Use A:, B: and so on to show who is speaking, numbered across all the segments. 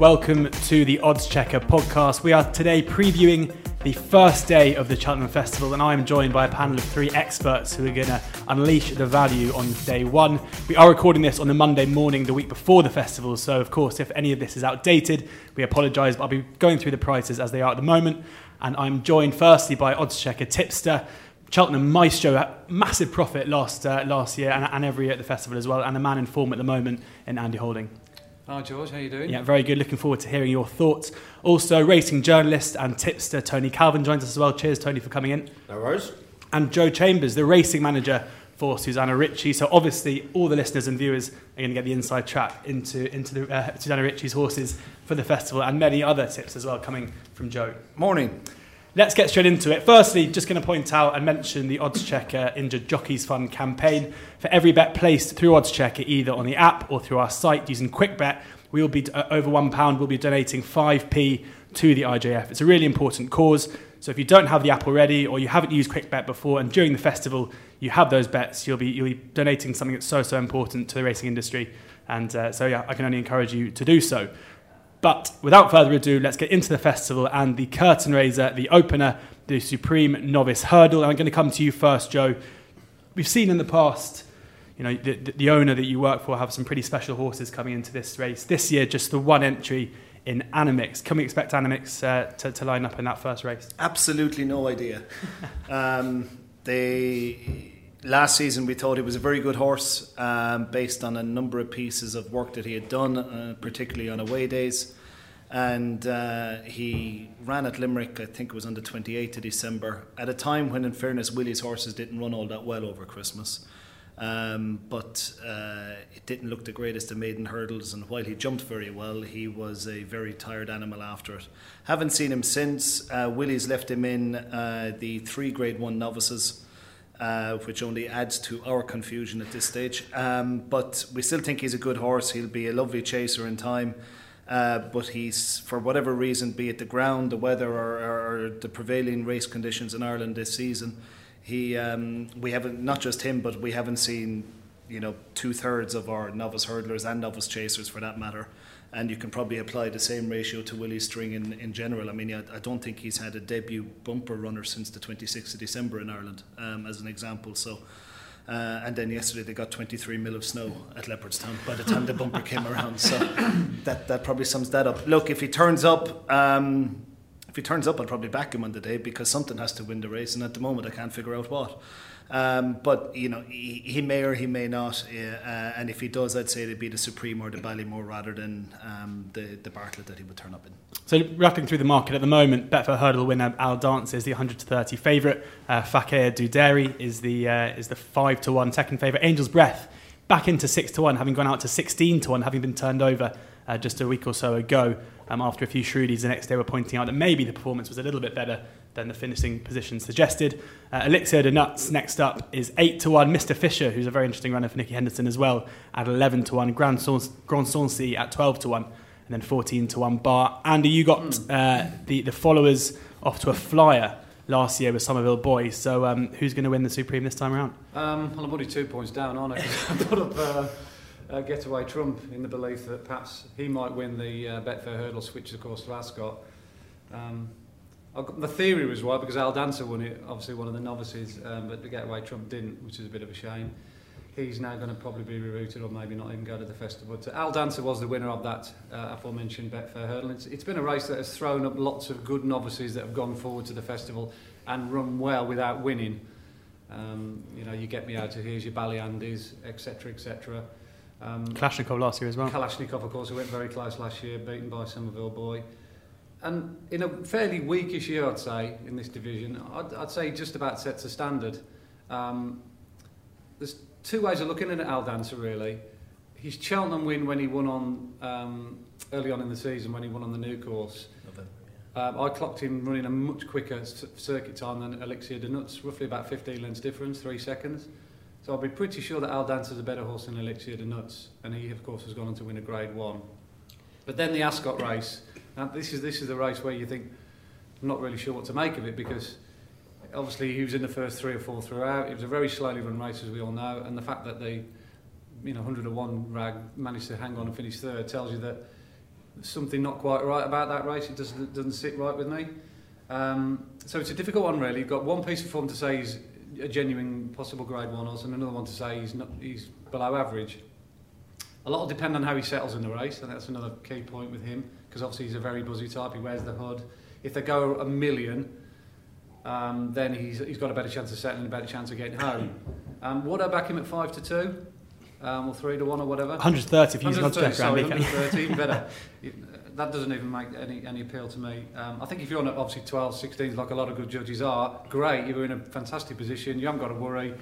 A: Welcome to the Oddschecker podcast. We are today previewing the first day of the Cheltenham Festival, and I'm joined by a panel of three experts who are going to unleash the value on day one. We are recording this on the Monday morning, the week before the festival, so of course, if any of this is outdated, we apologise, but I'll be going through the prices as they are at the moment. And I'm joined firstly by Oddschecker tipster. Cheltenham Maestro, massive profit last uh, last year and, and every year at the festival as well, and a man in form at the moment in Andy Holding.
B: Hi George, how are you doing?
A: Yeah, very good. Looking forward to hearing your thoughts. Also, racing journalist and tipster Tony Calvin joins us as well. Cheers, Tony, for coming in.
C: No worries.
A: And Joe Chambers, the racing manager for Susannah Ricci. So obviously, all the listeners and viewers are going to get the inside track into into the, uh, Susannah Ricci's horses for the festival, and many other tips as well coming from Joe.
C: Morning.
A: Let's get straight into it. Firstly, just going to point out and mention the Oddschecker Injured Jockeys Fund campaign. For every bet placed through Oddschecker, either on the app or through our site using QuickBet, we will be uh, over one pound. We'll be donating 5p to the IJF. It's a really important cause. So if you don't have the app already, or you haven't used QuickBet before, and during the festival you have those bets, you'll be you'll be donating something that's so so important to the racing industry. And uh, so yeah, I can only encourage you to do so. But without further ado, let's get into the festival and the curtain raiser, the opener, the Supreme Novice Hurdle. And I'm going to come to you first, Joe. We've seen in the past you know, the, the, owner that you work for have some pretty special horses coming into this race. This year, just the one entry in Animix. Can we expect Animix uh, to, to, line up in that first race?
C: Absolutely no idea. um, they last season we thought he was a very good horse um, based on a number of pieces of work that he had done, uh, particularly on away days. And uh, he ran at Limerick, I think it was on the 28th of December, at a time when, in fairness, Willie's horses didn't run all that well over Christmas. Um, but uh, it didn't look the greatest of maiden hurdles, and while he jumped very well, he was a very tired animal after it. Haven't seen him since. Uh, Willie's left him in uh, the three Grade 1 novices. Uh, which only adds to our confusion at this stage. Um, but we still think he's a good horse. He'll be a lovely chaser in time. Uh, but he's, for whatever reason, be it the ground, the weather, or, or, the prevailing race conditions in Ireland this season, he um, we haven't not just him, but we haven't seen you know two thirds of our novice hurdlers and novice chasers for that matter. And you can probably apply the same ratio to Willie String in, in general. I mean, I, I don't think he's had a debut bumper runner since the 26th of December in Ireland, um, as an example. So, uh, and then yesterday they got 23 mil of snow at Leopardstown by the time the bumper came around. So that, that probably sums that up. Look, if he turns up, um, if he turns up, I'll probably back him on the day because something has to win the race, and at the moment I can't figure out what. Um, but you know, he, he, may or he may not, uh, and if he does, I'd say it'd be the Supreme or the Ballymore rather than um, the the Bartlett that he would turn up in.
A: So wrapping through the market at the moment, Betfair Hurdle winner Al Dance is the 100 to 30 favourite. Uh, Fakir D'oudairies is the uh, is the five to one second favourite. Angel's Breath back into six to one, having gone out to 16 to one, having been turned over uh, just a week or so ago um, after a few shrewdies the next day were pointing out that maybe the performance was a little bit better than the finishing position suggested. Uh, Elixir De Nutz next up is 8 to 1. Mr. Fisher, who's a very interesting runner for Nicky Henderson as well, at 11 to 1. Grand, Grand Sancy at 12 to 1. And then 14 to 1 bar. Andy, you got uh, the, the followers off to a flyer last year with Summerville Boys. So um, who's going to win the Supreme this time around?
B: Um, well, I'm only two points down, aren't I? I put up uh, uh, Getaway Trump in the belief that perhaps he might win the uh, Betfair Hurdle, switch of course to Ascot. Um, the theory was right because Al Dancer won it, obviously one of the novices, um, but the Getaway Trump didn't, which is a bit of a shame. He's now going to probably be rerouted or maybe not even go to the festival. But Al Dancer was the winner of that uh, aforementioned Betfair Hurdle. It's, it's been a race that has thrown up lots of good novices that have gone forward to the festival and run well without winning. Um, you know, you get me out of here's your Ballyandies, etc., etc.
A: Um, Kalashnikov last year as well.
B: Kalashnikov, of course, who went very close last year, beaten by Summerville Boy. And in a fairly weakish year, I'd say, in this division, I'd, I'd say just about sets a standard. Um, there's two ways of looking at Al Dancer, really. His Cheltenham win when he won on um, early on in the season, when he won on the new course. Um, I clocked him running a much quicker circuit time than Elixir De Nutz, roughly about 15 lengths difference, three seconds. So I'll be pretty sure that Al Dance is a better horse than Elixir De Nutz, and he, of course, has gone on to win a Grade 1. But then the Ascot race, now this is, this is the race where you think, I'm not really sure what to make of it, because obviously he was in the first three or four throughout. It was a very slowly run race, as we all know, and the fact that the you know, 101 rag managed to hang on and finish third tells you that something not quite right about that race. It doesn't doesn't sit right with me. Um, so it's a difficult one, really. You've got one piece of form to say he's a genuine possible grade one horse, and another one to say he's not he's below average. A lot will depend on how he settles in the race, and that's another key point with him because obviously he's a very buzzy type. He wears the hood. If they go a million, um, then he's, he's got a better chance of settling, a better chance of getting home. Um, would I back him at five to two, um, or three to one, or whatever?
A: 130 if you use an odds
B: 130,
A: checker,
B: sorry, 130, even better. That doesn't even make any, any appeal to me. Um, I think if you're on at obviously 12, 16, like a lot of good judges are, great, you're in a fantastic position, you haven't got to worry.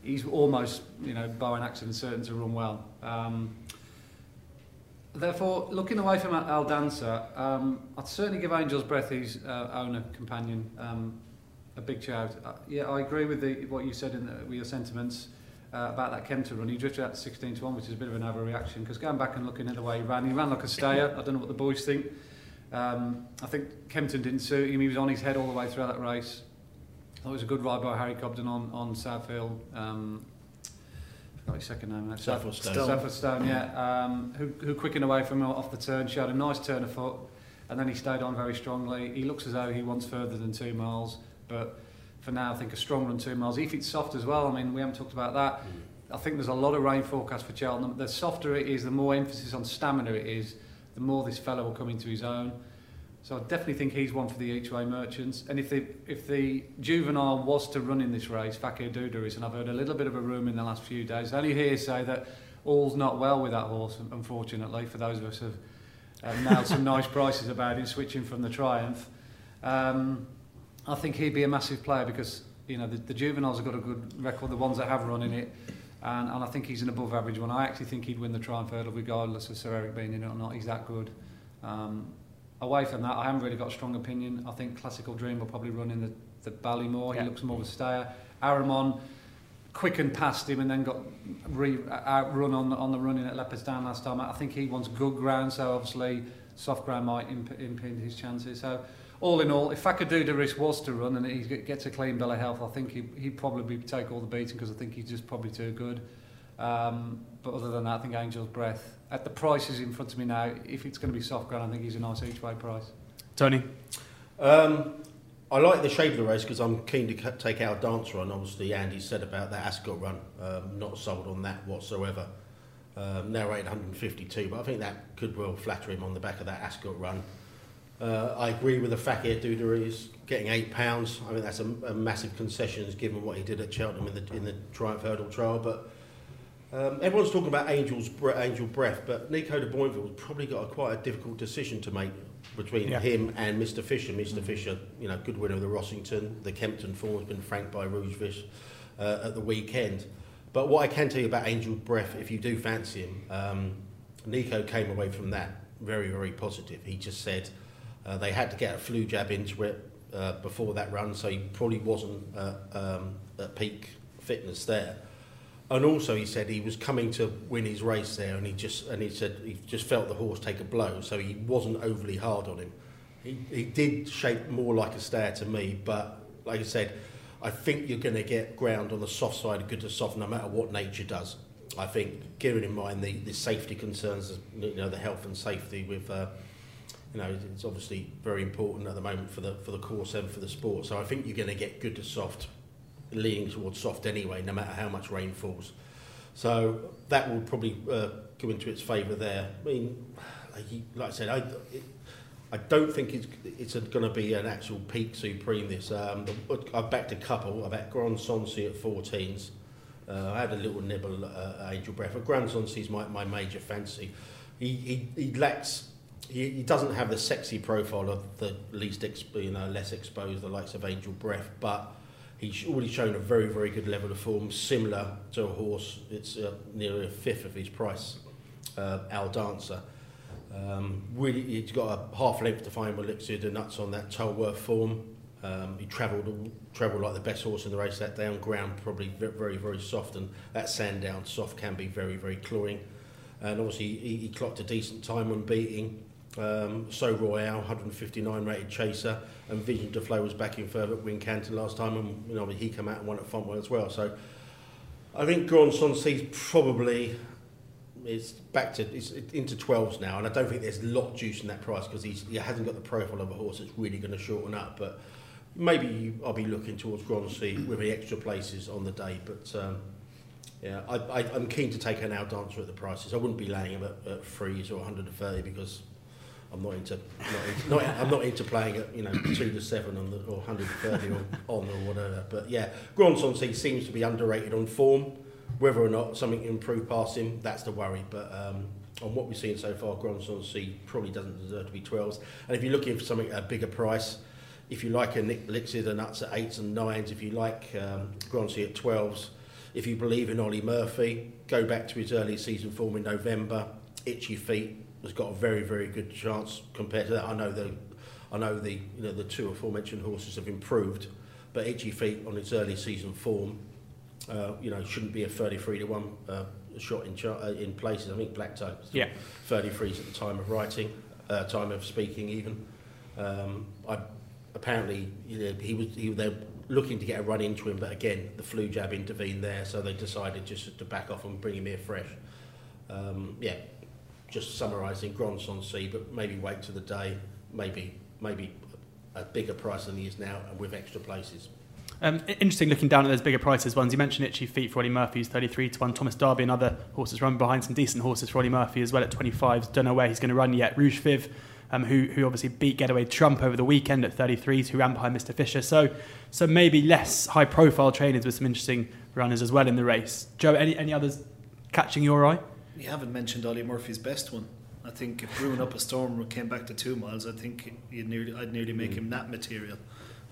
B: He's almost, you know, bar an accident, certain to run well. Therefore, looking away from Al Dancer, um, I'd certainly give Angels Breathy's uh, owner, companion, um, a big shout. Uh, yeah, I agree with the, what you said in the, with your sentiments uh, about that Kempton run. He drifted out to 16 to 1, which is a bit of an overreaction, because going back and looking at the way he ran, he ran like a stayer. I don't know what the boys think. Um, I think Kempton didn't suit him. He was on his head all the way throughout that race. That was a good ride by Harry Cobden on, on Southfield. Um, Forgot his second name. now.
D: Southfield Stone.
C: Stone.
B: Stone, yeah. Um, who, who quickened away from off the turn, showed a nice turn of foot, and then he stayed on very strongly. He looks as though he wants further than two miles, but for now, I think a strong run two miles. If it's soft as well, I mean, we haven't talked about that. I think there's a lot of rain forecast for Cheltenham. The softer it is, the more emphasis on stamina it is, the more this fellow will come into his own. So I definitely think he's one for the way merchants. And if the if the juvenile was to run in this race, Fakir Duda is, and I've heard a little bit of a rumour in the last few days, I only hear say that all's not well with that horse, unfortunately, for those of us who have uh, nailed some nice prices about him switching from the Triumph. Um, I think he'd be a massive player because you know the, the juveniles have got a good record, the ones that have run in it, and, and I think he's an above average one. I actually think he'd win the Triumph Hurdle regardless of Sir Erec being in it or not. He's that good. Um, away from that, I haven't really got a strong opinion. I think Classical Dream will probably run in the, the Ballymore.
A: Yeah.
B: He looks more of a stayer. Aramon quickened past him and then got re, uh, outrun on, on the running at Leopardstown last time. I think he wants good ground, so obviously soft ground might imp impede his chances. So all in all, if Fakadudurus was to run and he gets a clean bill of health, I think he, he'd probably take all the beating because I think he's just probably too good. Um, but other than that, I think Angel's Breath, at the prices in front of me now, if it's going to be soft ground, I think he's a nice each way price.
A: Tony?
D: Um, I like the shape of the race because I'm keen to c- take our dancer on. Obviously, Andy said about that Ascot run. Um, not sold on that whatsoever. Um, now rated 152, but I think that could well flatter him on the back of that Ascot run. Uh, I agree with the Fakir D'oudairies getting eight pounds. I mean that's a, a massive concession given what he did at Cheltenham in the in the Triumph Hurdle trial. But um, everyone's talking about Angel's Angel Breath, but Nico de Boinville's probably got a quite a difficult decision to make between
A: Yeah.
D: him and Mr. Fisher. Mr. Fisher, you know, good winner of the Rossington. The Kempton form has been franked by Rouge Vif uh, at the weekend. But what I can tell you about Angel Breath, if you do fancy him, um, Nico came away from that very, very positive. He just said uh, they had to get a flu jab into it uh, before that run, so he probably wasn't uh, um, at peak fitness there. and also he said he was coming to win his race there and he just and he said he just felt the horse take a blow so he wasn't overly hard on him. He, he did shape more like a stare to me but like I said I think you're going to get ground on the soft side good to soft no matter what nature does. I think keeping in mind the, the safety concerns you know the health and safety with uh, you know it's obviously very important at the moment for the for the course and for the sport. So I think you're going to get good to soft. Leaning towards soft anyway, no matter how much rain falls. So that will probably uh, go into its favour there. I mean, like, like I said, I, it, I don't think it's it's going to be an actual peak supreme. This um, I've backed a couple. I've backed Grand Sancy at 14s. Uh, I had a little nibble uh, Angel Breath, but Grand Sancy's my, my major fancy. He, he, he lacks. He, he doesn't have the sexy profile of the least exp- you know less exposed, the likes of Angel Breath, but he's already shown a very very good level of form, similar to a horse. It's uh, nearly a fifth of his price, uh, Al Dancer. Um, really, he's got a half length to find with Elixir De Nutz on that Tolworth form. Um, he travelled travelled like the best horse in the race that day on ground, probably very very soft, and that sand down soft can be very very cloying. And obviously, he, he clocked a decent time on beating um, So Royale, 159 rated chaser, and Vision to was back in further at Wincanton last time, and you know he came out and won at Fontwell as well. So I think Grand Sancy's probably it's back to it's into 12s now, and I don't think there's a lot of juice in that price because he hasn't got the profile of a horse that's really going to shorten up. But maybe I'll be looking towards Gronsey with the extra places on the day. But um, yeah, I, I'm keen to take an out dancer at the prices. I wouldn't be laying him at, at threes or 130 because I'm not into, not, into, not I'm not into playing at you know two to seven on the or 130 or on or whatever. But yeah, Gronsey seems to be underrated on form. Whether or not something can improve past him, that's the worry. But um, on what we've seen so far, Gronsey probably doesn't deserve to be 12s. And if you're looking for something at a bigger price, if you like a Nick Lixie, the nuts at eights and nines. If you like um, at 12s, if you believe in Olly Murphy, go back to his early season form in November. Itchy Feet has got a very, very good chance compared to that. I know the, I know the, you know, the two aforementioned horses have improved, but Itchy Feet on its early season form uh, you know, shouldn't be a 33 to 1 uh, shot in, char- uh, in places. I think Black Toe,
A: yeah.
D: 33s at the time of writing, uh, time of speaking, even. Um, I, apparently, you know, he was he, they're looking to get a run into him, but again, the flu jab intervened there, so they decided just to back off and bring him here fresh. Um, yeah, just summarising, Gronsey, but maybe wait to the day, maybe maybe a bigger price than he is now, and with extra places.
A: Um, interesting looking down at those bigger prices ones. You mentioned Itchy Feet for Olly Murphy, who's 33 to 1. Thomas Darby and other horses run behind some decent horses for Olly Murphy as well at 25. Don't know where he's going to run yet. Rouge Vif, um, who, who obviously beat Getaway Trump over the weekend at 33, who ran behind Mr. Fisher. So, so maybe less high profile trainers with some interesting runners as well in the race. Joe, any, any others catching your eye?
C: You haven't mentioned Olly Murphy's best one. I think if Brewin'upastorm came back to two miles, I think you'd nearly, I'd nearly make mm. him that material.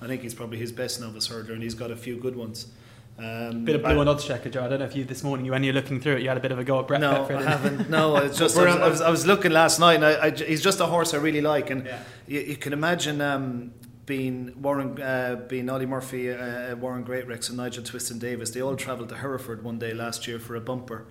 C: I think he's probably his best novice hurdler, and he's got a few good ones.
A: Um, bit of blue on odds checker, Joe. I don't know if you this morning, when you were looking through it, you had a bit of a go at Brett.
C: No, I haven't. No, it's just I was, I, was, I was, looking last night, and I, I, he's just a horse I really like, and yeah. you, you, can imagine um, being Warren, uh, being Olly Murphy, uh, Warren Greatrex, and Nigel Twiston-Davies. They all travelled to Hereford one day last year for a bumper.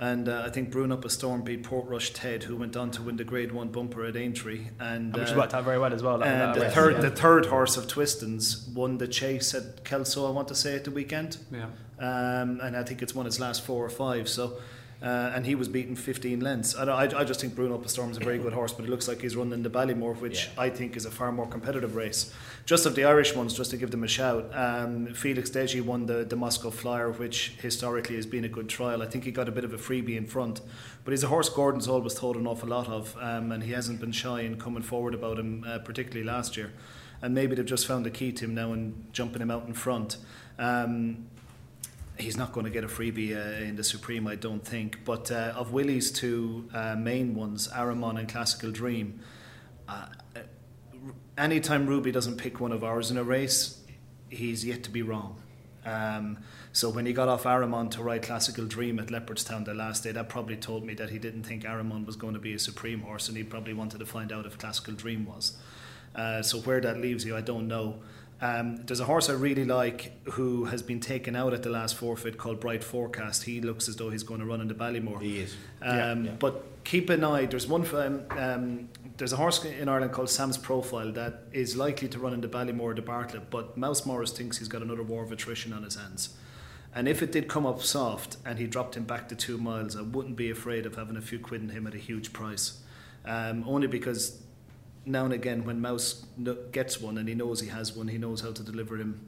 C: And uh, I think Brewin'upastorm beat Portrush Ted, who went on to win the Grade One bumper at Aintree, and
A: which uh, worked out very well as well.
C: And the third, yeah. the third horse of Twiston's won the chase at Kelso. I want to say at the weekend.
B: Yeah.
C: Um, and I think it's won its last four or five. So uh, and he was beaten 15 lengths. I, I, I just think Brewin'upastorm is a very good horse, but it looks like he's running the Ballymore, which yeah. I think is a far more competitive race. Just of the Irish ones, just to give them a shout, um, Felix Desjy won the, the Moscow Flyer, which historically has been a good trial. I think he got a bit of a freebie in front, but he's a horse Gordon's always told an awful lot of, um, and he hasn't been shy in coming forward about him, uh, particularly last year. And maybe they've just found the key to him now and jumping him out in front. Um, he's not going to get a freebie uh, in the Supreme, I don't think. But uh, of Willie's two uh, main ones, Aramon and Classical Dream, uh, anytime Ruby doesn't pick one of ours in a race, he's yet to be wrong. Um, so when he got off Aramon to ride Classical Dream at Leopardstown the last day, that probably told me that he didn't think Aramon was going to be a Supreme horse, and he probably wanted to find out if Classical Dream was. Uh, so where that leaves you, I don't know. Um, there's a horse I really like who has been taken out at the last forfeit called Bright Forecast. He looks as though he's going to run into Ballymore.
D: He is.
C: Um, yeah, yeah. But keep an eye. There's one. Um, um, there's a horse in Ireland called Sam's Profile that is likely to run into Ballymore to Bartlett, but Mouse Morris thinks he's got another war of attrition on his hands. And if it did come up soft and he dropped him back to two miles, I wouldn't be afraid of having a few quid in him at a huge price. Um, only because now and again when Mouse gets one and he knows he has one, he knows how to deliver him.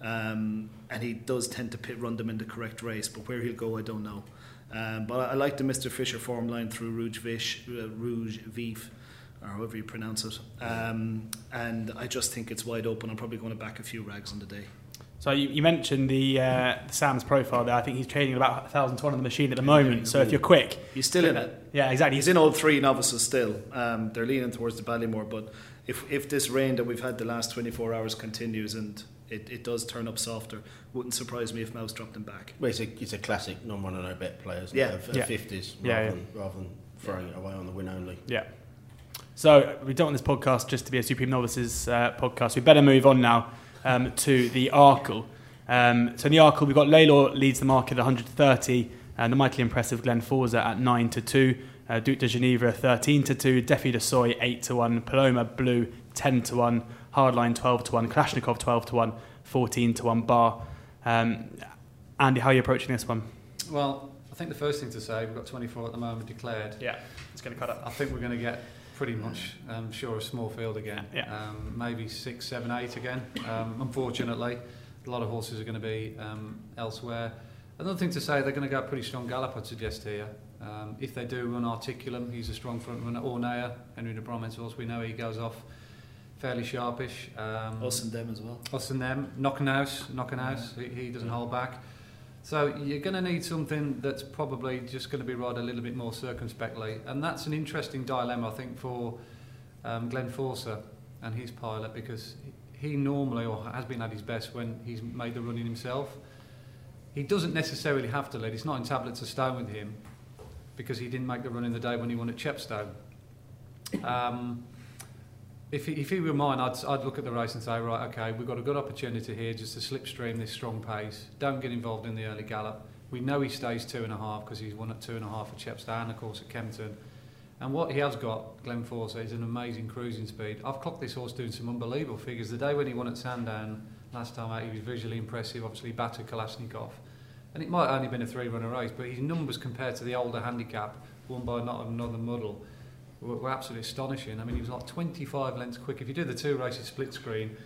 C: Um, and he does tend to pit run them in the correct race, but where he'll go, I don't know. Um, but I, I, like the Mr. Fisher form line through Rouge Vish, uh, Rouge Vif, or however you pronounce it. Um, and I just think it's wide open. I'm probably going to back a few rags on the day.
A: So you, you mentioned the, uh, Sam's profile there. I think he's trading about 1,000 to 1 on the machine at the moment. So if you're quick,
C: he's still in it.
A: Yeah, exactly.
C: He's in all three novices still. Um, they're leaning towards the Ballymore, but if if this rain that we've had the last 24 hours continues and it, it does turn up softer, wouldn't surprise me if Mouse dropped him back.
D: Well, it's a, it's a classic non-run and no bet players.
C: Yeah,
D: of,
A: yeah.
D: 50s rather,
A: yeah, yeah.
D: Than, rather than throwing it away on the win only.
A: Yeah. So we don't want this podcast just to be a Supreme Novices uh, podcast. We better move on now um, to the Arkle. Um, so in the Arkle, we've got Lalor leads the market at 130, and the mightily impressive Glen Forsa at 9 to 2, uh, Duc Des Genievres 13 to 2, Defi Du Seuil 8 to 1, Paloma Blue 10 to 1, Hardline 12 to 1, Kalashnikov 12 to 1, 14 to 1 bar. Um, Andy, how are you approaching this one?
B: Well, I think the first thing to say, we've got 24 at the moment declared.
A: Yeah, it's going to cut up.
B: I think we're going to get pretty much um, sure a small field again.
A: Yeah.
B: Um, maybe six, seven, eight again. Um, unfortunately, a lot of horses are going to be um, elsewhere. Another thing to say, they're going to go a pretty strong gallop, I'd suggest here. Um, if they do run Articulum, he's a strong front runner. Ornua, Henry de Bromhead's horse, we know he goes off fairly sharpish. Um,
C: Us and them as well.
B: us and them, Knocknanuss, knocking house. He, he doesn't hold back. So you're going to need something that's probably just going to be ride a little bit more circumspectly, and that's an interesting dilemma, I think, for um, Glen Forsa and his pilot because he normally or has been at his best when he's made the running himself. He doesn't necessarily have to lead. It's not in tablets of stone with him because he didn't make the run in the day when he won at Chepstow. Um, if he, if he were mine, I'd, I'd look at the race and say, right, okay, we've got a good opportunity here just to slipstream this strong pace. Don't get involved in the early gallop. We know he stays two and a half because he's won at two and a half at Chepstow and, of course, at Kempton. And what he has got, Glen Forsa, is an amazing cruising speed. I've clocked this horse doing some unbelievable figures. The day when he won at Sandown last time out, he was visually impressive. Obviously, battered Kalashnikov. And it might have only been a three-runner race, but his numbers compared to the older handicap, won by not another muddle, were, were absolutely astonishing. I mean, he was like 25 lengths quick. If you do the two races split screen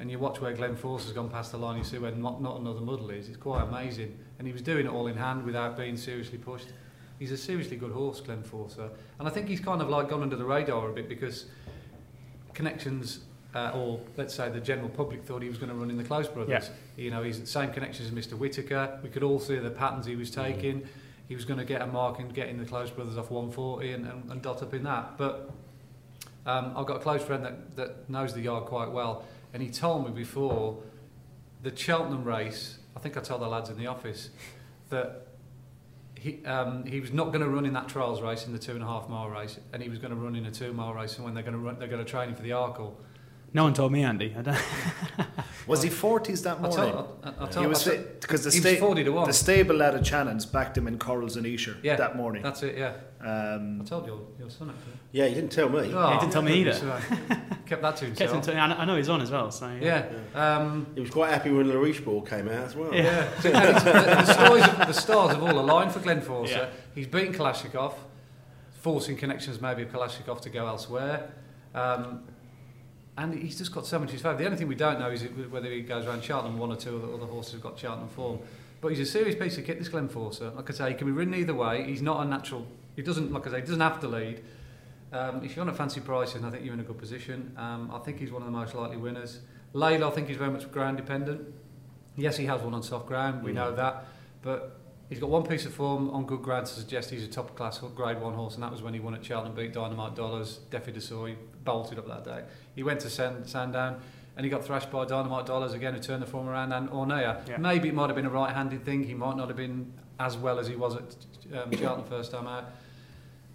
B: and you watch where Glen Forsa has gone past the line, you see where not, not another muddle is. It's quite amazing. And he was doing it all in hand without being seriously pushed. He's a seriously good horse, Glen Forsa. And I think he's kind of like gone under the radar a bit because connections, uh, or let's say the general public thought he was going to run in the Close Brothers. You know, he's the same connections as Mr. Whitaker. We could all see the patterns he was taking. He was going to get a mark and get in the Close Brothers off 140 and, and, and dot up in that. But um, I've got a close friend that, that knows the yard quite well, and he told me before the Cheltenham race, I think I told the lads in the office, that he, um, he was not going to run in that trials race in the two and a half mile race, and he was going to run in a two mile race. And when they're going to run, they're going to train him for the Arkle.
A: No one told me, Andy. I don't.
C: Was he 40s that
B: I
C: morning?
B: tell, I, I tell,
C: he was because the, sta-
B: 40 to 1.
C: the stable lad at Channon's backed him in Corals and Esher
B: Yeah,
C: that morning.
B: That's it, yeah.
C: Um,
B: I told your, your son actually.
D: Yeah, you didn't tell me.
B: Oh,
A: he didn't tell me either.
B: Kept that to himself.
A: Kept
B: himself.
A: him to- I know- I know he's on as well. So
B: yeah. Um,
D: He was quite happy when the Richebourg came out as well.
A: Yeah.
B: Yeah, so, the, the, stories of, the stars have all aligned for Glen Forsa.
A: Yeah.
B: He's beaten Kalashnikov, forcing connections maybe of Kalashnikov to go elsewhere. Um, and he's just got so much in his favour. The only thing we don't know is whether he goes around Cheltenham, one or two the other horses have got Cheltenham form. But he's a serious piece of kit, this Glen Forsa. Like I say, he can be ridden either way. He's not a natural... He doesn't, like I say, he doesn't have to lead. Um, if you're on to fancy price, prices, I think you're in a good position. Um, I think he's one of the most likely winners. Lalor, I think he's very much ground dependent. Yes, he has one on soft ground, we
D: Mm.
B: know that. But he's got one piece of form on good ground to suggest he's a top class grade one horse, and that was when he won at Cheltenham, beat Dynamite Dollars, Defi Du Seuil, bolted up that day. He went to Sand, Sandown and he got thrashed by Dynamite Dollars again, who turned the form around, and Ornua.
A: Yeah.
B: Maybe it might have been a right handed thing, he might not have been as well as he was at um, Cheltenham first time out.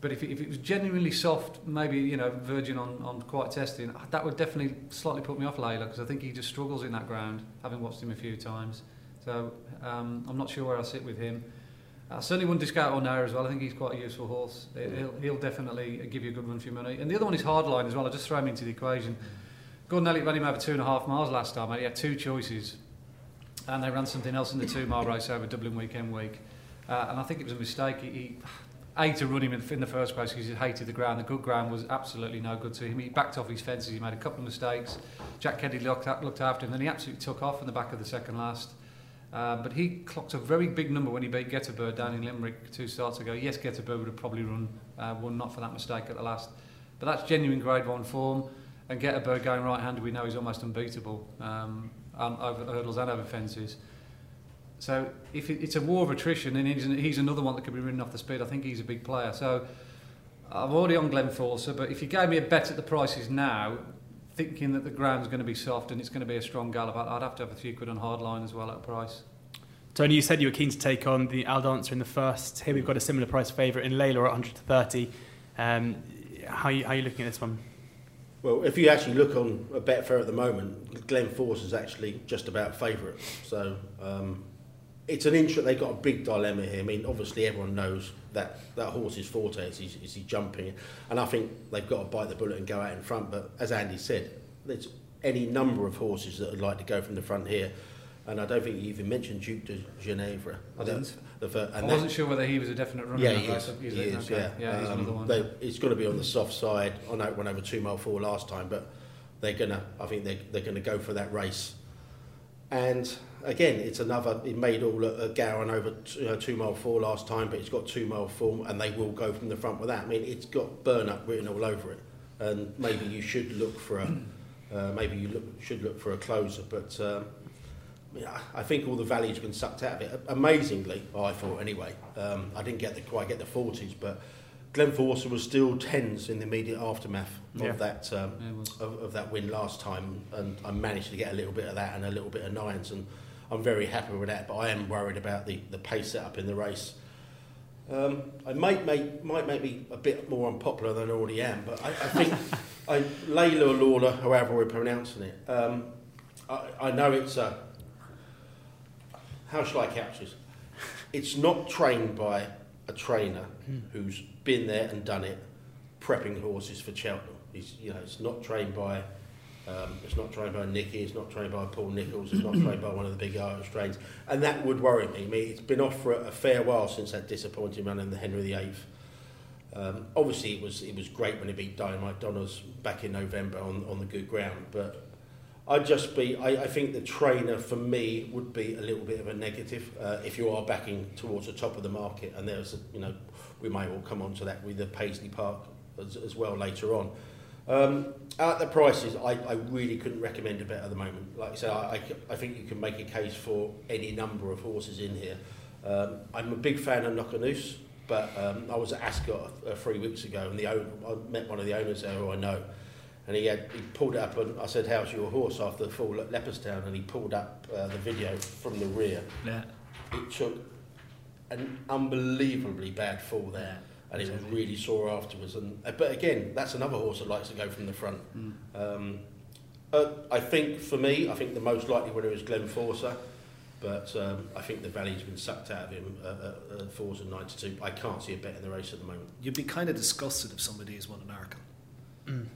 B: But if it, if it was genuinely soft, maybe you know Virgin on, on quiet testing, that would definitely slightly put me off Lalor because I think he just struggles in that ground, having watched him a few times. So um, I'm not sure where I sit with him. I certainly wouldn't discount Ornua as well. I think he's quite a useful horse. He'll, he'll definitely give you a good run for your money. And the other one is Hardline as well. I just throw him into the equation. Gordon Elliott ran him over two and a half miles last time. He had two choices, and they ran something else in the two mile race over Dublin weekend week. Uh, and I think it was a mistake. He, he A, to run him in, in the first place because he hated the ground. The good ground was absolutely no good to him. He backed off his fences. He made a couple of mistakes. Jack Kennedy looked, looked after him. Then he absolutely took off in the back of the second last. Uh, but he clocked a very big number when he beat Getabird down in Limerick two starts ago. Yes, Getabird would have probably run uh, one not for that mistake at the last. But that's genuine grade one form. And Getabird going right-handed, we know he's almost unbeatable um, over hurdles and over fences. So if it, it's a war of attrition, and he's, he's another one that could be ridden off the speed, I think he's a big player. So I'm already on Glen Forsa, but if you gave me a bet at the prices now, thinking that the ground's going to be soft and it's going to be a strong gallop, I'd, I'd have to have a few quid on hardline as well at a price.
A: Tony, you said you were keen to take on the Al Dancer in the first. Here we've got a similar price favourite in Lalor at 130. Um, how, you, how are you looking at this one?
D: Well, if you actually look on a Betfair at the moment, Glen Forsa is actually just about favourite. So um, it's an interest. They've got a big dilemma here. I mean, obviously everyone knows that that horse's forte is he, is he jumping, and I think they've got to bite the bullet and go out in front. But as Andy said, there's any number of horses that would like to go from the front here. and I don't think you even mentioned Duc Des Genievres.
B: I didn't.
D: The, the,
B: I wasn't sure whether he was a definite runner.
D: Yeah, he
B: that
D: is. He
B: it?
D: is.
B: Okay.
D: Yeah,
B: yeah, he's
D: Um,
B: another one.
D: they- it's going to be on the soft side. I know it went over two mile four last time, but they're gonna. I think they're, they're going to go for that race. And again, it's another. It made all a, a Gowan over t- uh, two mile four last time, but it's got two mile four, and they will go from the front with that. I mean, it's got burn up written all over it, and maybe you should look for a. Uh, maybe you look, should look for a closer, but. Um, yeah, I think all the value's been sucked out of it. Amazingly, I thought anyway. Um, I didn't get the, quite get the 40s, but Glen Forsa was still tens in the immediate aftermath of
A: Yeah.
D: that um,
B: Yeah, it was.
D: of, of that win last time, and I managed to get a little bit of that and a little bit of nines, and I'm very happy with that. But I am worried about the, the pace setup in the race. Um, I might make might make me a bit more unpopular than I already am, but I, I think I, Layla or Lawler, however we're pronouncing it, um, I, I know it's a. How shall I couch this? It's not trained by a trainer who's been there and done it, prepping horses for Cheltenham. It's, you know, it's not trained by. Um, it's not trained by Nicky. It's not trained by Paul Nicholls. It's not trained by one of the big Irish trains, and that would worry me. I mean, it's been off for a, a fair while since that disappointing run in the Henry VIII. Um, obviously, it was it was great when he beat Dynamite Dollars back in November on, on the good ground, but I'd just be. I, I think the trainer for me would be a little bit of a negative uh, if you are backing towards the top of the market, and there's a, you know we may all come on to that with the Paisley Park as, as well later on. Um, at the prices, I, I really couldn't recommend a bet at the moment. Like I say, I, I, think you can make a case for any number of horses in here. Um, I'm a big fan of Knocknanuss, but um, I was at Ascot uh, three weeks ago, and the owner, I met one of the owners there who I know, and he had he pulled up, and I said, "How's your horse after the fall at Leopardstown?" And he pulled up uh, the video from the rear.
C: Yeah.
D: It took an unbelievably bad fall there, and it was really sore afterwards. And uh, but again, that's another horse that likes to go from the front. Um, uh, I think for me, I think the most likely winner is Glen Forsa, but um, I think the value's been sucked out of him uh, at, at Forser 92. I can't see a bet in the race at the moment.
C: You'd be kind of disgusted if somebody has won an Arkle.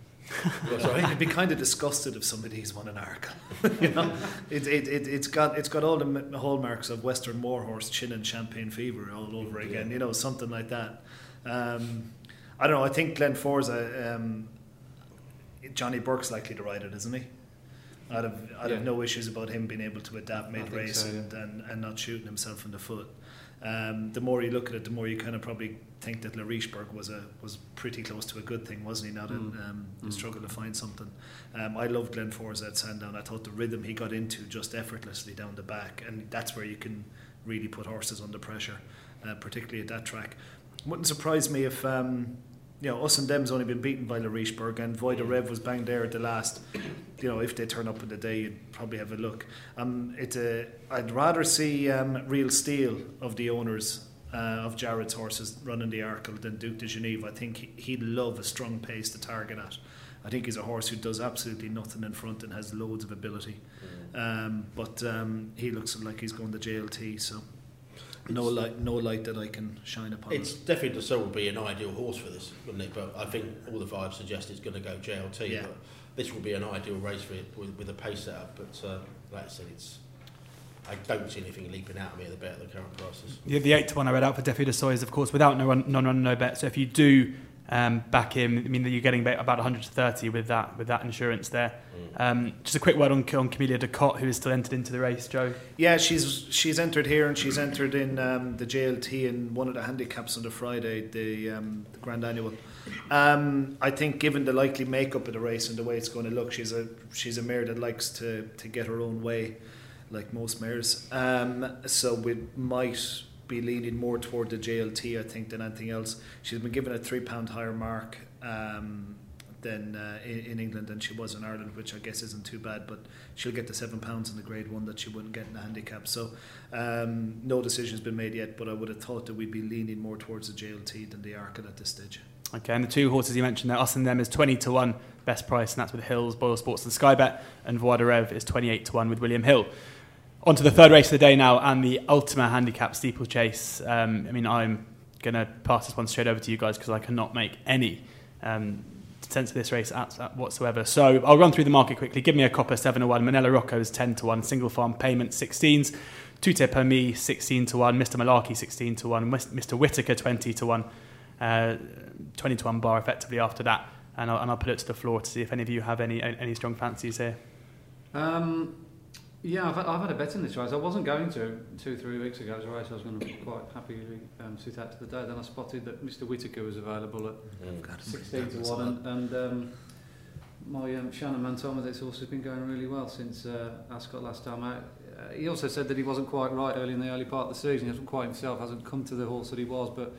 D: Well, sorry.
C: You'd be kind of disgusted if somebody's won an Arkle. you know, it, it, it, it's got it's got all the hallmarks of Western Warhorse, Chin and Champagne Fever all over again.
D: Yeah.
C: You know, something like that. Um, I don't know. I think Glen Forsa, um, Johnny Burke's likely to ride it, isn't he? I'd have I'd have no issues about him being able to adapt mid race
B: so, yeah.
C: and, and, and not shooting himself in the foot. Um, the more you look at it, the more you kind of probably think that Le Richebourg was a was pretty close to a good thing, wasn't he? Not a
B: Mm.
C: um,
B: Mm.
C: struggle to find something. Um, I loved Glen Forsa at Sandown. I thought the rhythm he got into just effortlessly down the back, and that's where you can really put horses under pressure, uh, particularly at that track. Wouldn't surprise me if um, you know us and them's only been beaten by Le Richebourg, and Voix Du Reve was banged there at the last. You know, if they turn up in the day, you'd probably have a look. Um, it, uh, I'd rather see um, Real Steel of the owners uh, of Jared's horses running the Arkle than Duc Des Genievres. I think he, he'd love a strong pace to target at. I think he's a horse who does absolutely nothing in front and has loads of ability. Um, but um, he looks like he's going to JLT, so no light, no light that I can shine upon.
D: It's
C: him.
D: definitely so would be an ideal horse for this, wouldn't it? But I think all the vibes suggest it's going to go JLT.
C: Yeah.
D: But this will be an ideal race for it with, with a pace setup. But uh, like I said, it's I don't see anything leaping out at me at the bet at the current prices.
A: The, the eight to one I read out for Defi Du Seuil is, of course, without no run, non run, no bet. So if you do um, back in. I mean, you're getting about about 130 with that with that insurance there. Um, just a quick word on, on Camelia De Cotte, who is still entered into the race, Joe.
C: Yeah, she's she's entered here and she's entered in um, the JLT in one of the handicaps on the Friday, the, um, the Grand Annual. Um, I think, given the likely makeup of the race and the way it's going to look, she's a she's a mare that likes to, to get her own way, like most mares. Um, so we might be leaning more toward the JLT, I think, than anything else. She's been given a three pound higher mark. Um, than uh, in, in England than she was in Ireland, which I guess isn't too bad. But she'll get the seven pounds in the Grade One that she wouldn't get in the handicap. So um, no decision's been made yet, but I would have thought that we'd be leaning more towards the JLT than the Arkle at this stage.
A: Okay, and the two horses you mentioned there, us and them, is 20 to 1 best price, and that's with Hills, Boyle Sports, and Sky Bet. And Voix Du Reve is 28 to 1 with William Hill. On to the third race of the day now, and the Ultima Handicap Steeplechase. Um, I mean, I'm going to pass this one straight over to you guys because I cannot make any um, sense of this race at, at whatsoever. So I'll run through the market quickly. Give me a copper 7 to 1. Minella Rocco is 10 to 1. Single farm payment 16s. Tout Est Permis 16 to 1. Mr. Malarkey 16 to 1. Mr. Whitaker 20 to 1. Uh, 20 to 1 bar effectively after that. And I'll, and I'll put it to the floor to see if any of you have any any strong fancies here.
B: Um, Yeah, I've, I've had a bet in this race. I wasn't going to two, three weeks ago. It was a race I was going to be quite happy to um, sit out to the day. Then I spotted that Mr. Whitaker was available at mm. 16 to 1. And, and um, my um, Shannon man told me that it's also been going really well since uh, Ascot last time out. Uh, he also said that he wasn't quite right early in the early part of the season. He wasn't quite himself, hasn't come to the horse that he was, but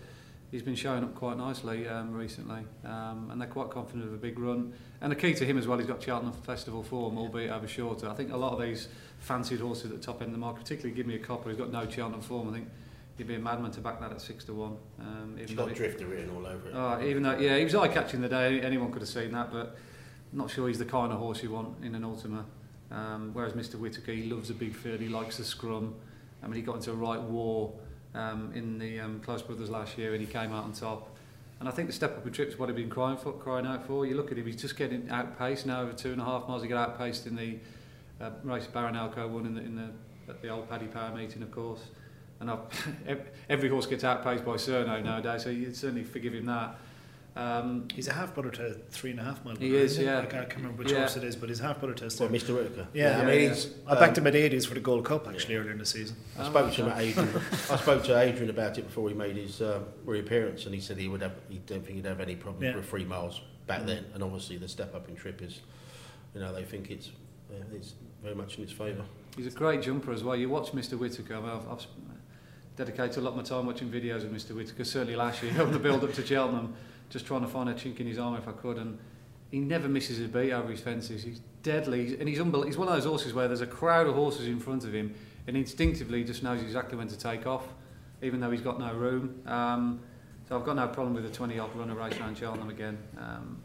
B: he's been showing up quite nicely um, recently, um, and they're quite confident of a big run. And the key to him as well, he's got Cheltenham Festival form, albeit over shorter. I think a lot of these fancied horses at the top end of the market, particularly Give Me a Copper, who's got no Cheltenham form. I think he'd be a madman to back that at six to one.
D: Um, even He's got Drifter written all over it.
B: Oh, even though, yeah, he was eye catching the day. Anyone could have seen that, but not sure he's the kind of horse you want in an Ultima. Um, whereas Mr. Whitaker, he loves a big field. He likes the scrum. I mean, he got into a right war um, in the um, Close Brothers last year, and he came out on top. And I think the step up in trips what he'd been crying for, crying out for. You look at him; he's just getting outpaced now over two and a half miles. He got outpaced in the uh, race Baron Alco won in the, in the at the old Paddy Power meeting, of course. And I've, every horse gets outpaced by Cerno nowadays, so you'd certainly forgive him that.
C: Um, he's a half brother to three and a half mile.
B: He is, yeah.
C: I can't remember which yeah. horse it is, but he's half brother to.
D: Well, Mr. Whitaker.
C: Yeah, yeah, I mean, yeah. I backed um, him at 80s for the Gold Cup actually yeah. earlier in the season.
D: I spoke to him at Adrian. I spoke to Adrian about it before he made his uh, reappearance, and he said he would have. He don't think he'd have any problem yeah. with three miles back mm. then. And obviously, the step up in trip is, you know, they think it's it's very much in its favour.
B: He's a great jumper as well. You watch Mr Whitaker. I mean, I've, I've dedicated a lot of my time watching videos of Mr Whitaker, certainly last year, on the build-up to Cheltenham, just trying to find a chink in his arm if I could. And he never misses a beat over his fences. He's deadly, and he's unbel- He's one of those horses where there's a crowd of horses in front of him, and instinctively he just knows exactly when to take off, even though he's got no room. Um, so I've got no problem with a 20-odd runner race around Cheltenham again. Um,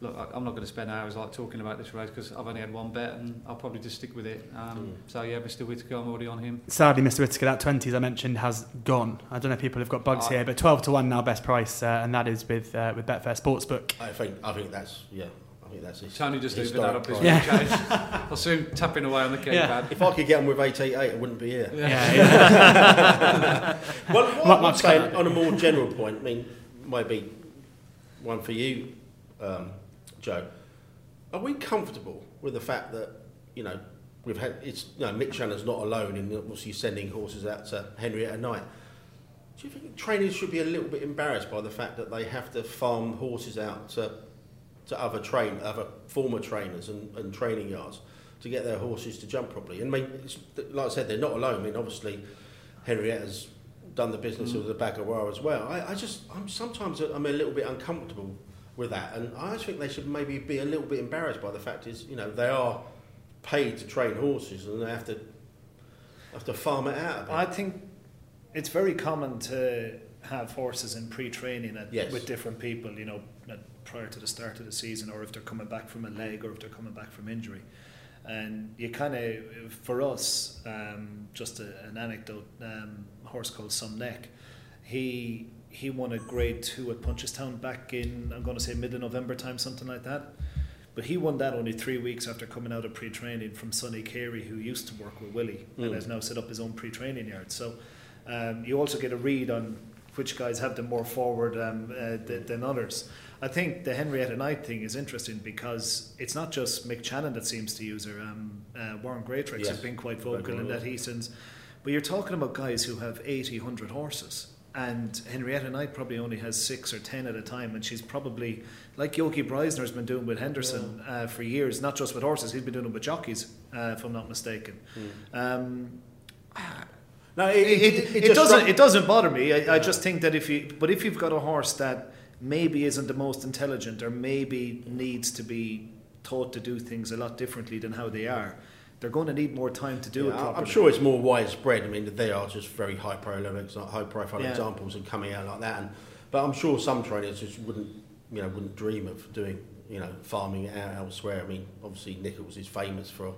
B: look, I'm not going to spend hours like talking about this race because I've only had one bet and I'll probably just stick with it. Um, mm. So yeah, Mr. Whitaker, I'm already on him.
A: Sadly, Mr. Whitaker, that 20s I mentioned has gone. I don't know if people have got bugs uh, here, but 12 to one now best price, uh, and that is with uh, with Betfair Sportsbook.
D: I think I think that's yeah. I think that's
B: Tony just opened that up his yeah. I'll soon tapping away on the keypad. Yeah.
D: If I could get him with 888, I wouldn't be here.
A: Yeah. yeah.
D: well, what I'm saying, on a more general point, I mean, maybe one for you, um, Joe are we comfortable with the fact that you know we've had it's you know Mick Channon's not alone in obviously sending horses out to Henrietta Knight. Do you think trainers should be a little bit embarrassed by the fact that they have to farm horses out to to other train other former trainers and, and training yards to get their horses to jump properly? And I mean, like I said, they're not alone. I mean, obviously Henrietta's done the business mm. of the Bagoir as well. I, I just I'm sometimes I'm a little bit uncomfortable with that. And I think they should maybe be a little bit embarrassed by the fact is, you know, they are paid to train horses and they have to have to farm it out.
C: I think it's very common to have horses in pre-training at, yes. with different people, you know, prior to the start of the season, or if they're coming back from a leg, or if they're coming back from injury. And you kind of, for us, um, just a, an anecdote, um, a horse called Some Neck, he he won a grade two at Punchestown back in I'm going to say mid of November time, something like that. But he won that only three weeks after coming out of pre-training from Sonny Carey, who used to work with Willie mm. and has now set up his own pre-training yard. So um, you also get a read on which guys have them more forward um, uh, th- than others. I think the Henrietta Knight thing is interesting because it's not just Mick Channon that seems to use her. Um, uh, Warren Greatrex yes. has been quite vocal in that he sends. But you're talking about guys who have 80, 100 horses and Henrietta Knight probably only has six or ten at a time, and she's probably like Yogi Breisner's been doing with Henderson yeah. uh, for years, not just with horses. He's been doing it with jockeys, uh, if I'm not mistaken. Mm. Um, no, it, it, it, it doesn't. It doesn't bother me. I, yeah. I, just think that if you, but if you've got a horse that maybe isn't the most intelligent, or maybe needs to be taught to do things a lot differently than how they are they're going to need more time to do yeah, it properly.
D: I'm sure it's more widespread. I mean, they are just very high profile, high profile yeah. examples and coming out like that. And, but I'm sure some trainers just wouldn't, you know, wouldn't dream of doing, you know, farming out elsewhere. I mean, obviously Nicholls is famous for,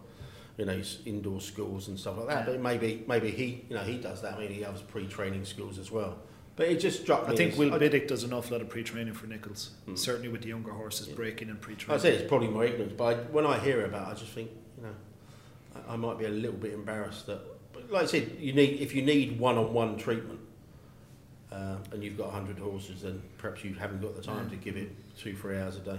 D: you know, his indoor schools and stuff like that. Yeah. But maybe, maybe he, you know, he does that. I mean, he has pre-training schools as well. But it just struck me.
C: I think
D: as-
C: Will
D: I-
C: Biddick does an awful lot of pre-training for Nicholls.
D: Hmm.
C: Certainly with the younger horses,
D: Yeah.
C: breaking and pre-training.
D: I say it's probably my ignorance, but I, when I hear about, it, I just think, you know, I, I might be a little bit embarrassed that, but like I said, you need if you need one-on-one treatment, uh, and you've got hundred horses, then perhaps you haven't got the time to give it two, three hours a day.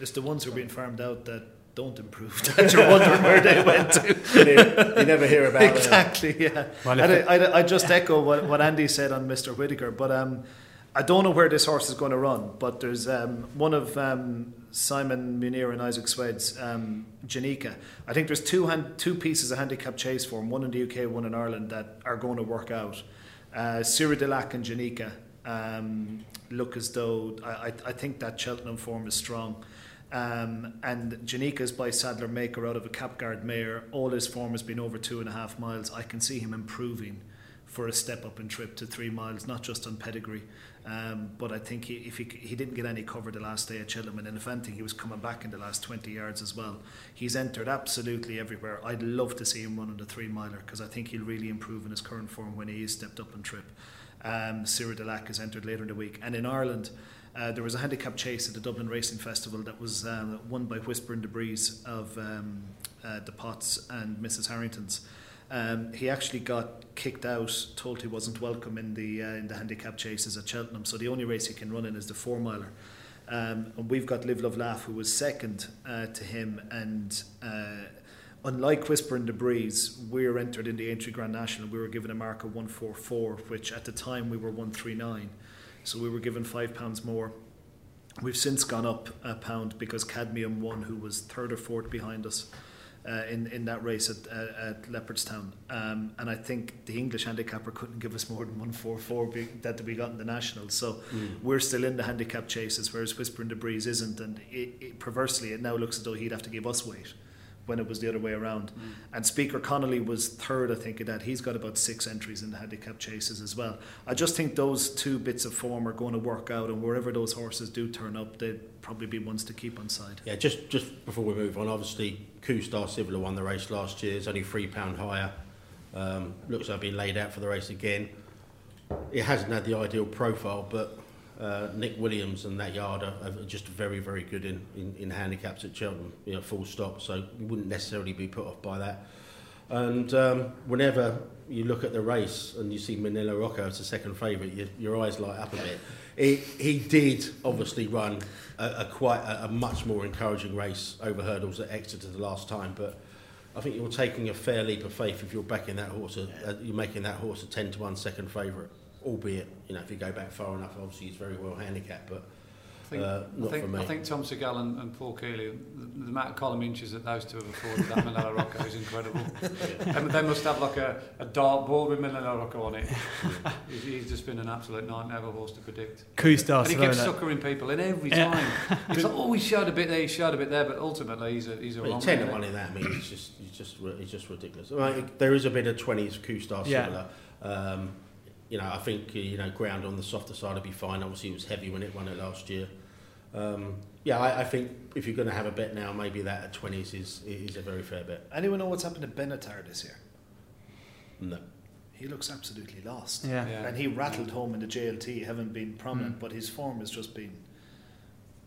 C: It's the ones who are being farmed out that don't improve that you're wondering where they went to.
D: you, you never hear about them.
C: exactly, yeah.
A: Well,
C: And I, I, I just echo what, what Andy said on Mr. Whitaker, but um, I don't know where this horse is going to run. But there's um, one of um, Simon Munir and Isaac Souede's um, Janika. I think there's two hand, two pieces of handicap chase for him, one in the UK, one in Ireland, that are going to work out. Uh, Siruh Du Lac and Janika um, look as though I, I, I think that Cheltenham form is strong. Um, and Janika's by Saddler Maker out of a Kapgarde mare. All his form has been over two and a half miles. I can see him improving for a step up in trip to three miles, not just on pedigree. Um, but I think he, if he, he didn't get any cover the last day at Cheltenham, and if anything, he was coming back in the last 20 yards as well. He's entered absolutely everywhere. I'd love to see him running the three miler because I think he'll really improve in his current form when he is stepped up and trip. Um, Siruh Du Lac has entered later in the week. And in Ireland, uh, there was a handicap chase at the Dublin Racing Festival that was um, won by Whisper in the Breeze of um, uh, the Potts and Mrs. Harrington's. Um, he actually got kicked out, told he wasn't welcome in the uh, in the handicap chases at Cheltenham. So the only race he can run in is the four miler. Um, and we've got Live Love Laugh, who was second uh, to him. And uh, unlike Whisper in the Breeze, we're entered in the entry Grand National. We were given a mark of 144, which at the time we were 139. So we were given five pounds more. We've since gone up a pound because Cadmium won, who was third or fourth behind us. Uh, in in that race at uh, at Leopardstown, um, and I think the English handicapper couldn't give us more than one four four that we got in the nationals. So we're still in the handicap chases, whereas Whisper in the Breeze isn't. And it, it, perversely, it now looks as though he'd have to give us weight when it was the other way around. And Speaker Connolly was third, I think, of that. He's got about six entries in the handicap chases as well. I just think those two bits of form are going to work out, and wherever those horses do turn up, they'd probably be ones to keep on side.
D: Yeah, just just before we move on, obviously, Coo Star Sivola won the race last year. It's only three pound higher. Um, looks like being laid out for the race again. It hasn't had the ideal profile, but uh, Nick Williams and that yard are, are just very, very good in, in, in handicaps at Cheltenham. You know, full stop. So you wouldn't necessarily be put off by that. And um, whenever you look at the race and you see Minella Rocco as a second favourite, your, your eyes light up a bit. He, he did obviously run a, a quite a, a much more encouraging race over hurdles at Exeter the last time, but I think you're taking a fair leap of faith if you're backing that horse. A, you're making that horse a ten to one second favourite, albeit you know if you go back far enough, obviously he's very well handicapped, but
B: I think,
D: Uh, not
B: I, think,
D: for me.
B: I think Tom Segal and, and Paul Kealy, the, the amount of column inches that those two have afforded that Minella Rocco is incredible. and they must have like a, a dartboard with Minella Rocco on it. he's, he's just been an absolute nightmare of a horse to predict.
A: Coo Star
B: and he kept
A: Savona.
B: suckering people in every
A: Yeah.
B: time. It's like, oh, he showed a bit there, he showed a bit there, but ultimately he's a, he's a
D: But
B: wrong
D: ten to
B: man,
D: one in that, I mean, it's just, it's just, it's just ridiculous. Right, there is a bit of twenties Coo Star
A: Yeah.
D: similar. Um, you know, I think uh, you know ground on the softer side would be fine. Obviously, it was heavy when it won it last year. Um, yeah, I, I think if you're going to have a bet now, maybe that at twenties is is a very fair bet.
C: Anyone know what's happened to Benatar this year?
D: No.
C: He looks absolutely lost.
A: Yeah.
B: Yeah.
C: And he rattled home in the JLT, haven't been prominent, but his form has just been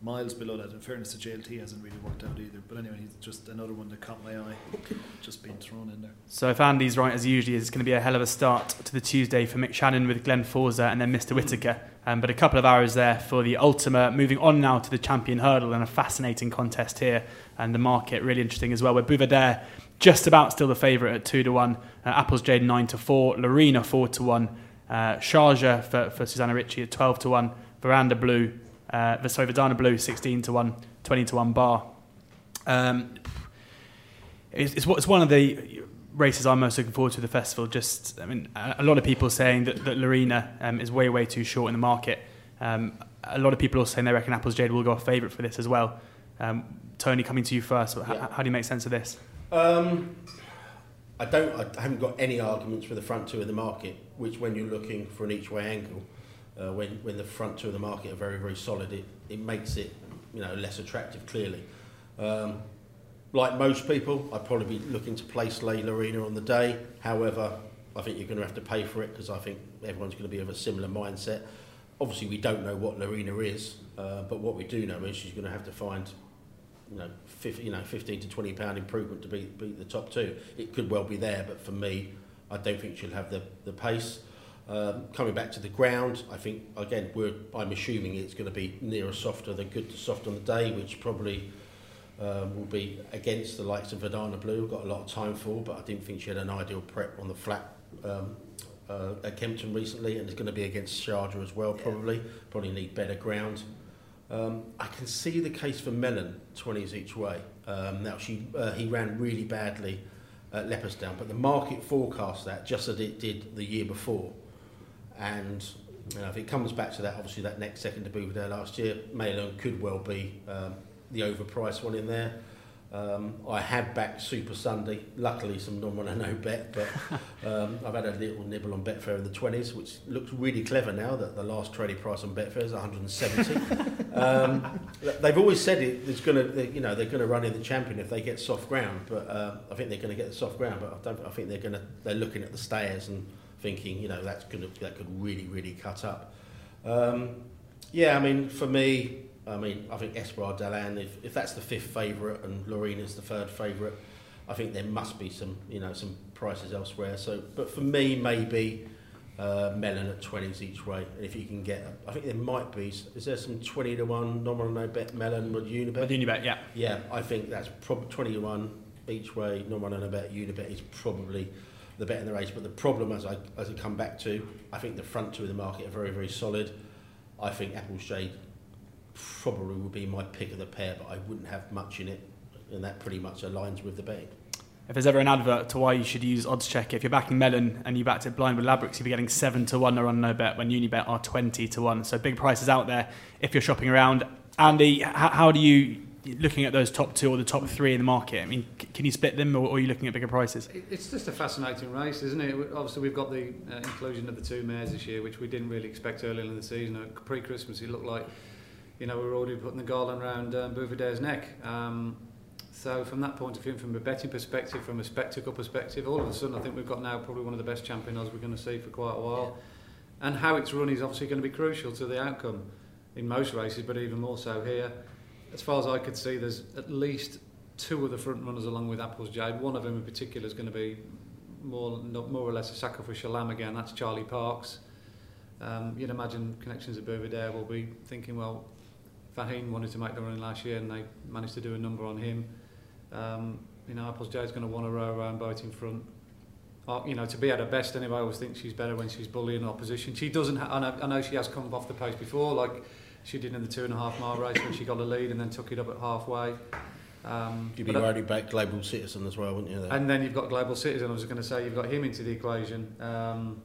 C: miles below that. In fairness to JLT, hasn't really worked out either. But anyway, he's just another one that caught my eye, just being thrown in there.
A: So if Andy's right as usually, it's going to be a hell of a start to the Tuesday for Mick Channon with Glen Forsa and then Mr. Whitaker. Um, but a couple of hours there for the Ultima. Moving on now to the Champion Hurdle and a fascinating contest here. And the market really interesting as well. Where Buveur D'Air just about still the favourite at two to one. Uh, Apples Jade nine to four. Laurina four to one. Uh, Sharjah for, for Susannah Ricci at twelve to one. Veranda Blue, uh, sorry, Verdana Blue sixteen to one. Twenty to one bar. Um, it's, it's, it's one of the races I'm most looking forward to the festival. Just, I mean, a, a lot of people saying that, that Laurina um, is way, way too short in the market. Um, a lot of people are saying they reckon Apples Jade will go a favourite for this as well. Um, Tony, coming to you first, how,
D: Yeah.
A: how do you make sense of this?
D: Um, I don't. I haven't got any arguments for the front two of the market. Which, when you're looking for an each way angle, uh, when when the front two of the market are very very solid, it, it makes it you know less attractive. Clearly, um, like most people, I'd probably be looking to place Lay Laurina on the day. However, I I think you're going to have to pay for it because I think everyone's going to be of a similar mindset. Obviously, we don't know what Laurina is, uh, but what we do know is she's going to have to find, you know, 50, you know, 15 to 20 pound improvement to beat, beat the top two. It could well be there, but for me, I don't think she'll have the, the pace. Um, coming back to the ground, I think again we're, I'm assuming it's going to be nearer softer than good to soft on the day, which probably um, will be against the likes of Verdana Blue. Got a lot of time for, but I didn't think she had an ideal prep on the flat um, uh, at Kempton recently, and it's going to be against Sharjah as well. Probably, probably need better ground. Um, I can see the case for Melon 20s each way. Um, now she uh, he ran really badly at Leopardstown, but the market forecast that just as it did the year before. And you know, if it comes back to that, obviously that next second to Buveur D'Air last year, Melon could well be um, the overpriced one in there. Um, I had backed Super Sunday, luckily some non one no bet, but um, I've had a little nibble on Betfair in the 20s, which looks really clever now that the last trading price on Betfair is 170. um, they've always said it, it's going to, you know, they're going to run in the champion if they get soft ground, but uh, I think they're going to get the soft ground, but I don't. I think they're going to, they're looking at the stairs and thinking, you know, that's to, that could really, really cut up. Um, yeah, I mean, for me, I mean, I think Espoir D'Allen, if, if that's the fifth favourite and Laurina's the third favourite, I think there must be some, you know, some prices elsewhere. So, but for me, maybe uh, Melon at 20s each way. And if you can get, I think there might be, is there some 20 to 1 nominal no bet Melon with Unibet?
A: With Unibet, yeah.
D: Yeah, I think that's probably 20 to 1 each way, nominal no bet Unibet is probably the bet in the race. But the problem, as I, as I come back to, I think the front two of the market are very, very solid. I think Apple's Jade probably would be my pick of the pair, but I wouldn't have much in it, and that pretty much aligns with the betting.
A: If there's ever an advert to why you should use Oddschecker, if you're backing Melon and you backed it blind with Ladbrokes, you'll be getting 7 to 1 or on no bet when Unibet are 20 to 1. So big prices out there if you're shopping around. Andy, how do you, looking at those top two or the top three in the market, I mean, can you split them or are you looking at bigger prices?
B: It's just a fascinating race, isn't it? Obviously, we've got the uh, inclusion of the two mares this year, which we didn't really expect earlier in the season. Pre Christmas, it looked like you know, we were already putting the garland around um, neck. Um, so from that point of view, from a betting perspective, from a spectacle perspective, all of a sudden I think we've got now probably one of the best champions we're going to see for quite a while. And how it's run is obviously going to be crucial to the outcome in most races, but even more so here. As far as I could see, there's at least two of the front runners along with Apples Jade. One of them in particular is going to be more, more or less a sacrificial lamb again. That's Charli Parcs. Um, you'd imagine connections at Buveur D'Air will be thinking, well, Faugheen wanted to make the run last year and they managed to do a number on him. Um, you know, Apples Jade's going to want to row around boat in front. Uh, you know, to be at her best anyway, I always think she's better when she's bullying opposition. She doesn't, ha- I, know, I know she has come off the pace before, like she did in the two and a half mile race when she got a lead and then took it up at halfway.
D: Um, You'd be riding back Global Citizen as well, wouldn't you?
B: There? And then you've got Global Citizen, I was going to say, you've got him into the equation. Um,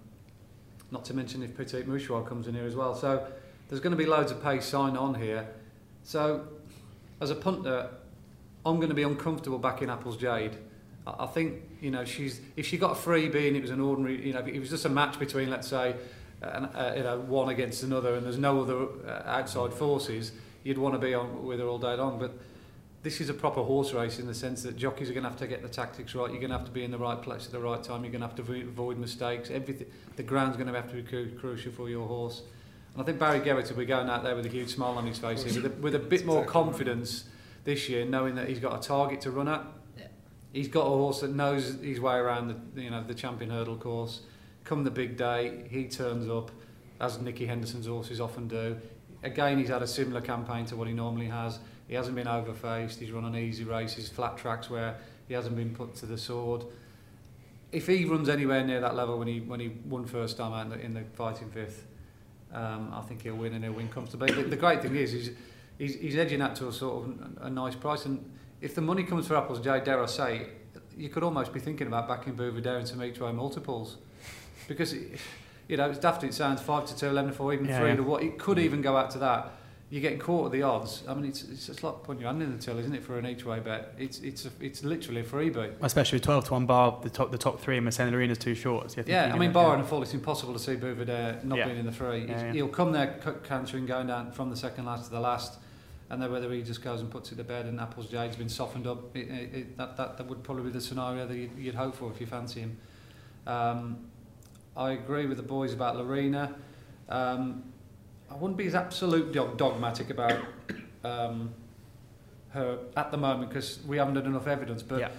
B: not to mention if Petit Mouchoir comes in here as well. So there's going to be loads of pace sign on here. So, as a punter, I'm going to be uncomfortable backing Apples Jade. I think you know she's if she got a freebie and it was an ordinary, you know, if it was just a match between let's say, uh, uh, you know, one against another, and there's no other uh, outside forces, you'd want to be on with her all day long. But this is a proper horse race in the sense that jockeys are going to have to get the tactics right. You're going to have to be in the right place at the right time. You're going to have to avoid mistakes. Everything, the ground's going to have to be cru- crucial for your horse. And I think Barry Geraghty will be going out there with a huge smile on his face here, with a, with a bit more confidence this year, knowing that he's got a target to run at. Yeah. He's got a horse that knows his way around the you know the champion hurdle course. Come the big day, he turns up, as Nicky Henderson's horses often do. Again, he's had a similar campaign to what he normally has. He hasn't been overfaced. He's run on easy races, flat tracks where he hasn't been put to the sword. If he runs anywhere near that level when he when he won first time out in the, in the fighting fifth, um, I think he'll win and he'll win comfortably. The, the great thing is, he's, he's, he's edging that to a sort of a, nice price. And if the money comes for Apples J, dare I say, you could almost be thinking about backing Buveur D'Air into meet try multiples. Because, it, you know, it's daft it sounds, 5 to 2, 11 to 4, even yeah, 3 yeah. to what. It could even go out to that you're getting caught at the odds. I mean, it's, it's just like putting your hand in the till, isn't it, for an each way bet? It's it's a, it's literally a freebie.
A: Especially with 12 to 1 bar, the top the top three in Mercedes Arena's too short.
B: So yeah, I mean, bar and a fall, it's impossible to see Buveur D'Air not being in the three. He'll come there cantering, going down from the second last to the last. And then whether he just goes and puts it to bed and Apple's Jade's been softened up, it, it, that, that, that would probably be the scenario that you'd, you'd hope for if you fancy him. Um, I agree with the boys about Laurina. Um, I wouldn't be as absolute dog- dogmatic about um, her at the moment because we haven't had enough evidence. But
A: Yeah.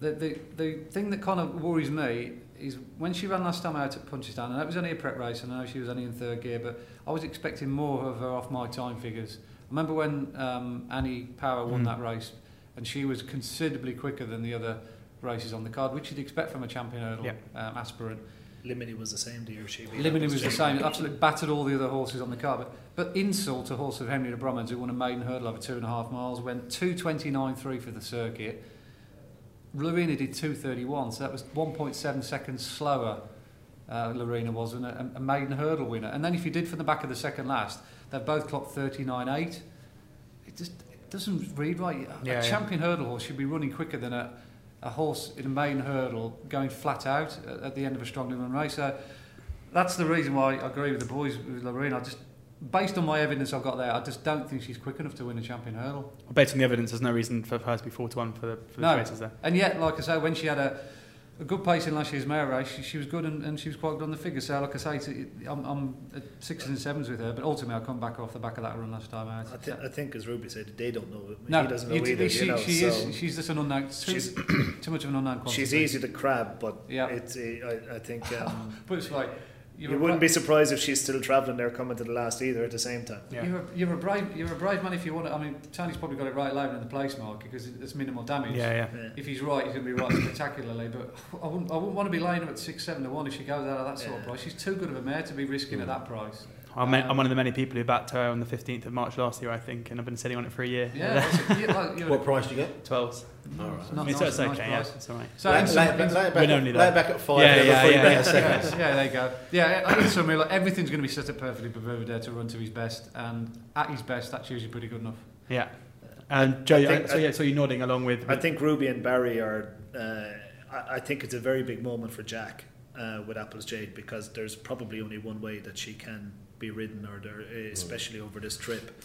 B: the, the the thing that kind of worries me is when she ran last time out at Punchestown, and that was only a prep race, and I know she was only in third gear, but I was expecting more of her off my time figures. I remember when um, Annie Power won
A: Mm.
B: that race, and she was considerably quicker than the other races on the card, which you'd expect from a champion hurdle
A: Yeah.
B: um, aspirant.
C: Limini was the same you, she beat
B: Limini was the same, absolutely battered all the other horses on the card. But, but insult to horse of Henry de Bromhead's, who won a maiden hurdle over two and a half miles, went 2.29.3 for the circuit. Laurina did 2.31, so that was 1.7 seconds slower. Uh, Laurina was and a, a maiden hurdle winner. And then if you did from the back of the second last, they've both clocked 39.8. It just it doesn't read right. A
A: Yeah, yeah.
B: champion hurdle horse should be running quicker than a, a horse in a main hurdle going flat out at, at the end of a strongly run race. So that's the reason why I agree with the boys with Laurina. I just, based on my evidence I've got there, I just don't think she's quick enough to win a champion hurdle.
A: Based on the evidence, there's no reason for her to be 4 to 1 for the, for the
B: No.
A: races there.
B: And yet, like I say, when she had a, a good pace in last year's mare race, she, she was good and, and she was quite good on the figure. So, like I say, to, I'm, I'm at sixes and sevens with her, but ultimately I'll come back off the back of that run last time out.
C: I, th- I think, as Ruby said, they don't know.
B: no,
C: he doesn't know either.
B: she,
C: you know,
B: she
C: so
B: is, she's just an unknown, too,
C: she's
B: too much of an unknown quantity.
C: she's easy to crab, but
B: Yeah.
C: it's. uh, I, I think um,
B: But it's like,
C: you
B: you're
C: wouldn't
B: bra-
C: be surprised if she's still travelling there, coming to the last either at the same time.
A: Yeah.
B: You're, a, you're a brave you're a brave man if you want to. I mean, Tony's probably got it right loud in the place mark because it's minimal damage.
A: Yeah, yeah.
C: Yeah.
B: If he's right, he's going to be right spectacularly. But I wouldn't, I wouldn't want to be laying her at six, seven to one if she goes out of that sort of price. She's too good of a mare to be risking at mm. that price.
A: I'm, I'm
B: Um,
A: one of the many people who backed her on the 15th of March last year, I think, and I've been sitting on it for a year.
B: Yeah, that's- yeah, well, you're-
D: What price do you get?
A: 12s.
D: All right.
B: it's
A: I mean,
B: nice,
A: so it's
B: nice
A: okay,
B: price.
A: yeah, it's all right.
B: So
D: lay,
B: in
D: lay,
B: some-
D: it back- lay, back
A: Win
D: at,
A: only
D: lay it back at five
A: Yeah,
D: and have
A: yeah,
D: a
A: yeah, yeah.
D: a
B: yeah, there you go. Yeah, in summary, like, everything's going to be set up perfectly for Buveur D'Air to run to his best, and at his best, that's usually pretty good enough.
A: Yeah. And Joe,
C: I think-
A: so, yeah, so you're nodding along with.
C: I think Ruby and Barry are. Uh, I, I think it's a very big moment for Jack uh, with Apple's Jade because there's probably only one way that she can be ridden, or there, especially over this trip.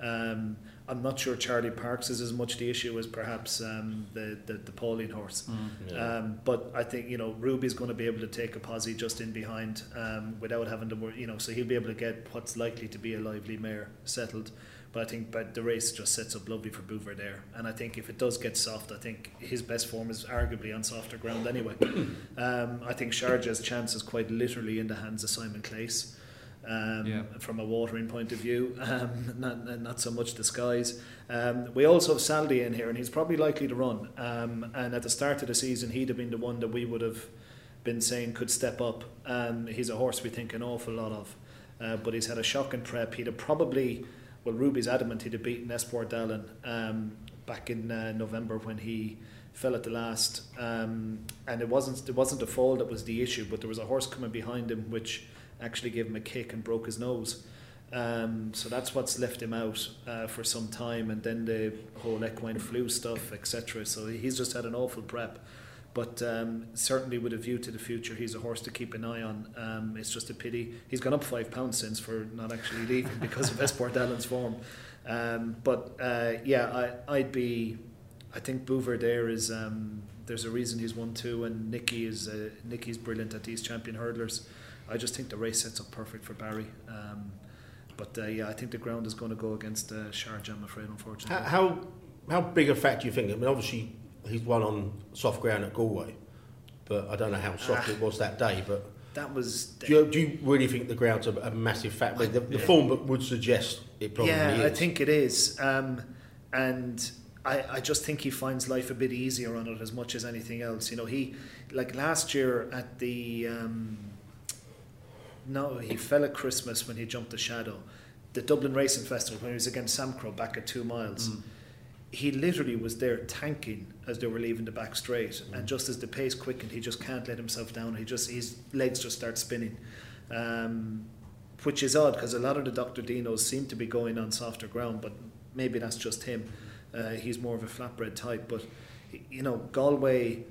C: Um, I'm not sure Charli Parcs is as much the issue as perhaps um, the, the the Pauline horse.
D: Yeah.
C: Um, but I think you know Ruby's going to be able to take a posse just in behind um, without having to worry. You know, so he'll be able to get what's likely to be a lively mare settled. But I think but the race just sets up lovely for Buveur D'Air. And I think if it does get soft, I think his best form is arguably on softer ground anyway. um, I think Sharjah's chance is quite literally in the hands of Simon Claisse. Um,
B: Yeah.
C: From a watering point of view, um, not, not so much the skies. Um, we also have Saldier in here, and he's probably likely to run. Um, and at the start of the season, he'd have been the one that we would have been saying could step up. And he's a horse we think an awful lot of. Uh, but he's had a shocking prep. He'd have probably, well, Ruby's adamant he'd have beaten Espoir D'Allen um, back in uh, November when he fell at the last. Um, and it wasn't it wasn't the fall that was the issue, but there was a horse coming behind him which actually gave him a kick and broke his nose. Um, so that's what's left him out uh, for some time, and then the whole equine flu stuff, etc. So he's just had an awful prep, but um, certainly with a view to the future, he's a horse to keep an eye on. Um, it's just a pity he's gone up five pounds since for not actually leaving because of Espoir D'Allen's form. Um, but uh, yeah, I, I'd be. I think Buveur D'Air is. Um, there's a reason he's won two, and Nicky is uh, Nicky's brilliant at these champion hurdlers. I just think the race sets up perfect for Barry. Um, but uh, yeah, I think the ground is going to go against uh, Sharjah. I'm afraid, unfortunately.
D: How, how big a fact do you think? I mean, obviously he's won on soft ground at Galway, but I don't know how soft
C: Ah.
D: it was that day. But
C: that was.
D: do you, do you really think the ground's a, a massive factor? The, the form would suggest it probably
C: yeah,
D: is.
C: I think it is. Um, and I, I just think he finds life a bit easier on it as much as anything else. You know, he like last year at the um, no, he fell at Christmas when he jumped the shadow. The Dublin Racing Festival when he was against Samcro back at two miles.
B: Mm.
C: He literally was there tanking as they were leaving the back straight, and just as the pace quickened, he just can't let himself down. He just his legs just start spinning, um, which is odd because a lot of the Dr. Dinos seem to be going on softer ground, but maybe that's just him. Uh, he's more of a flatbread type, but you know Galway,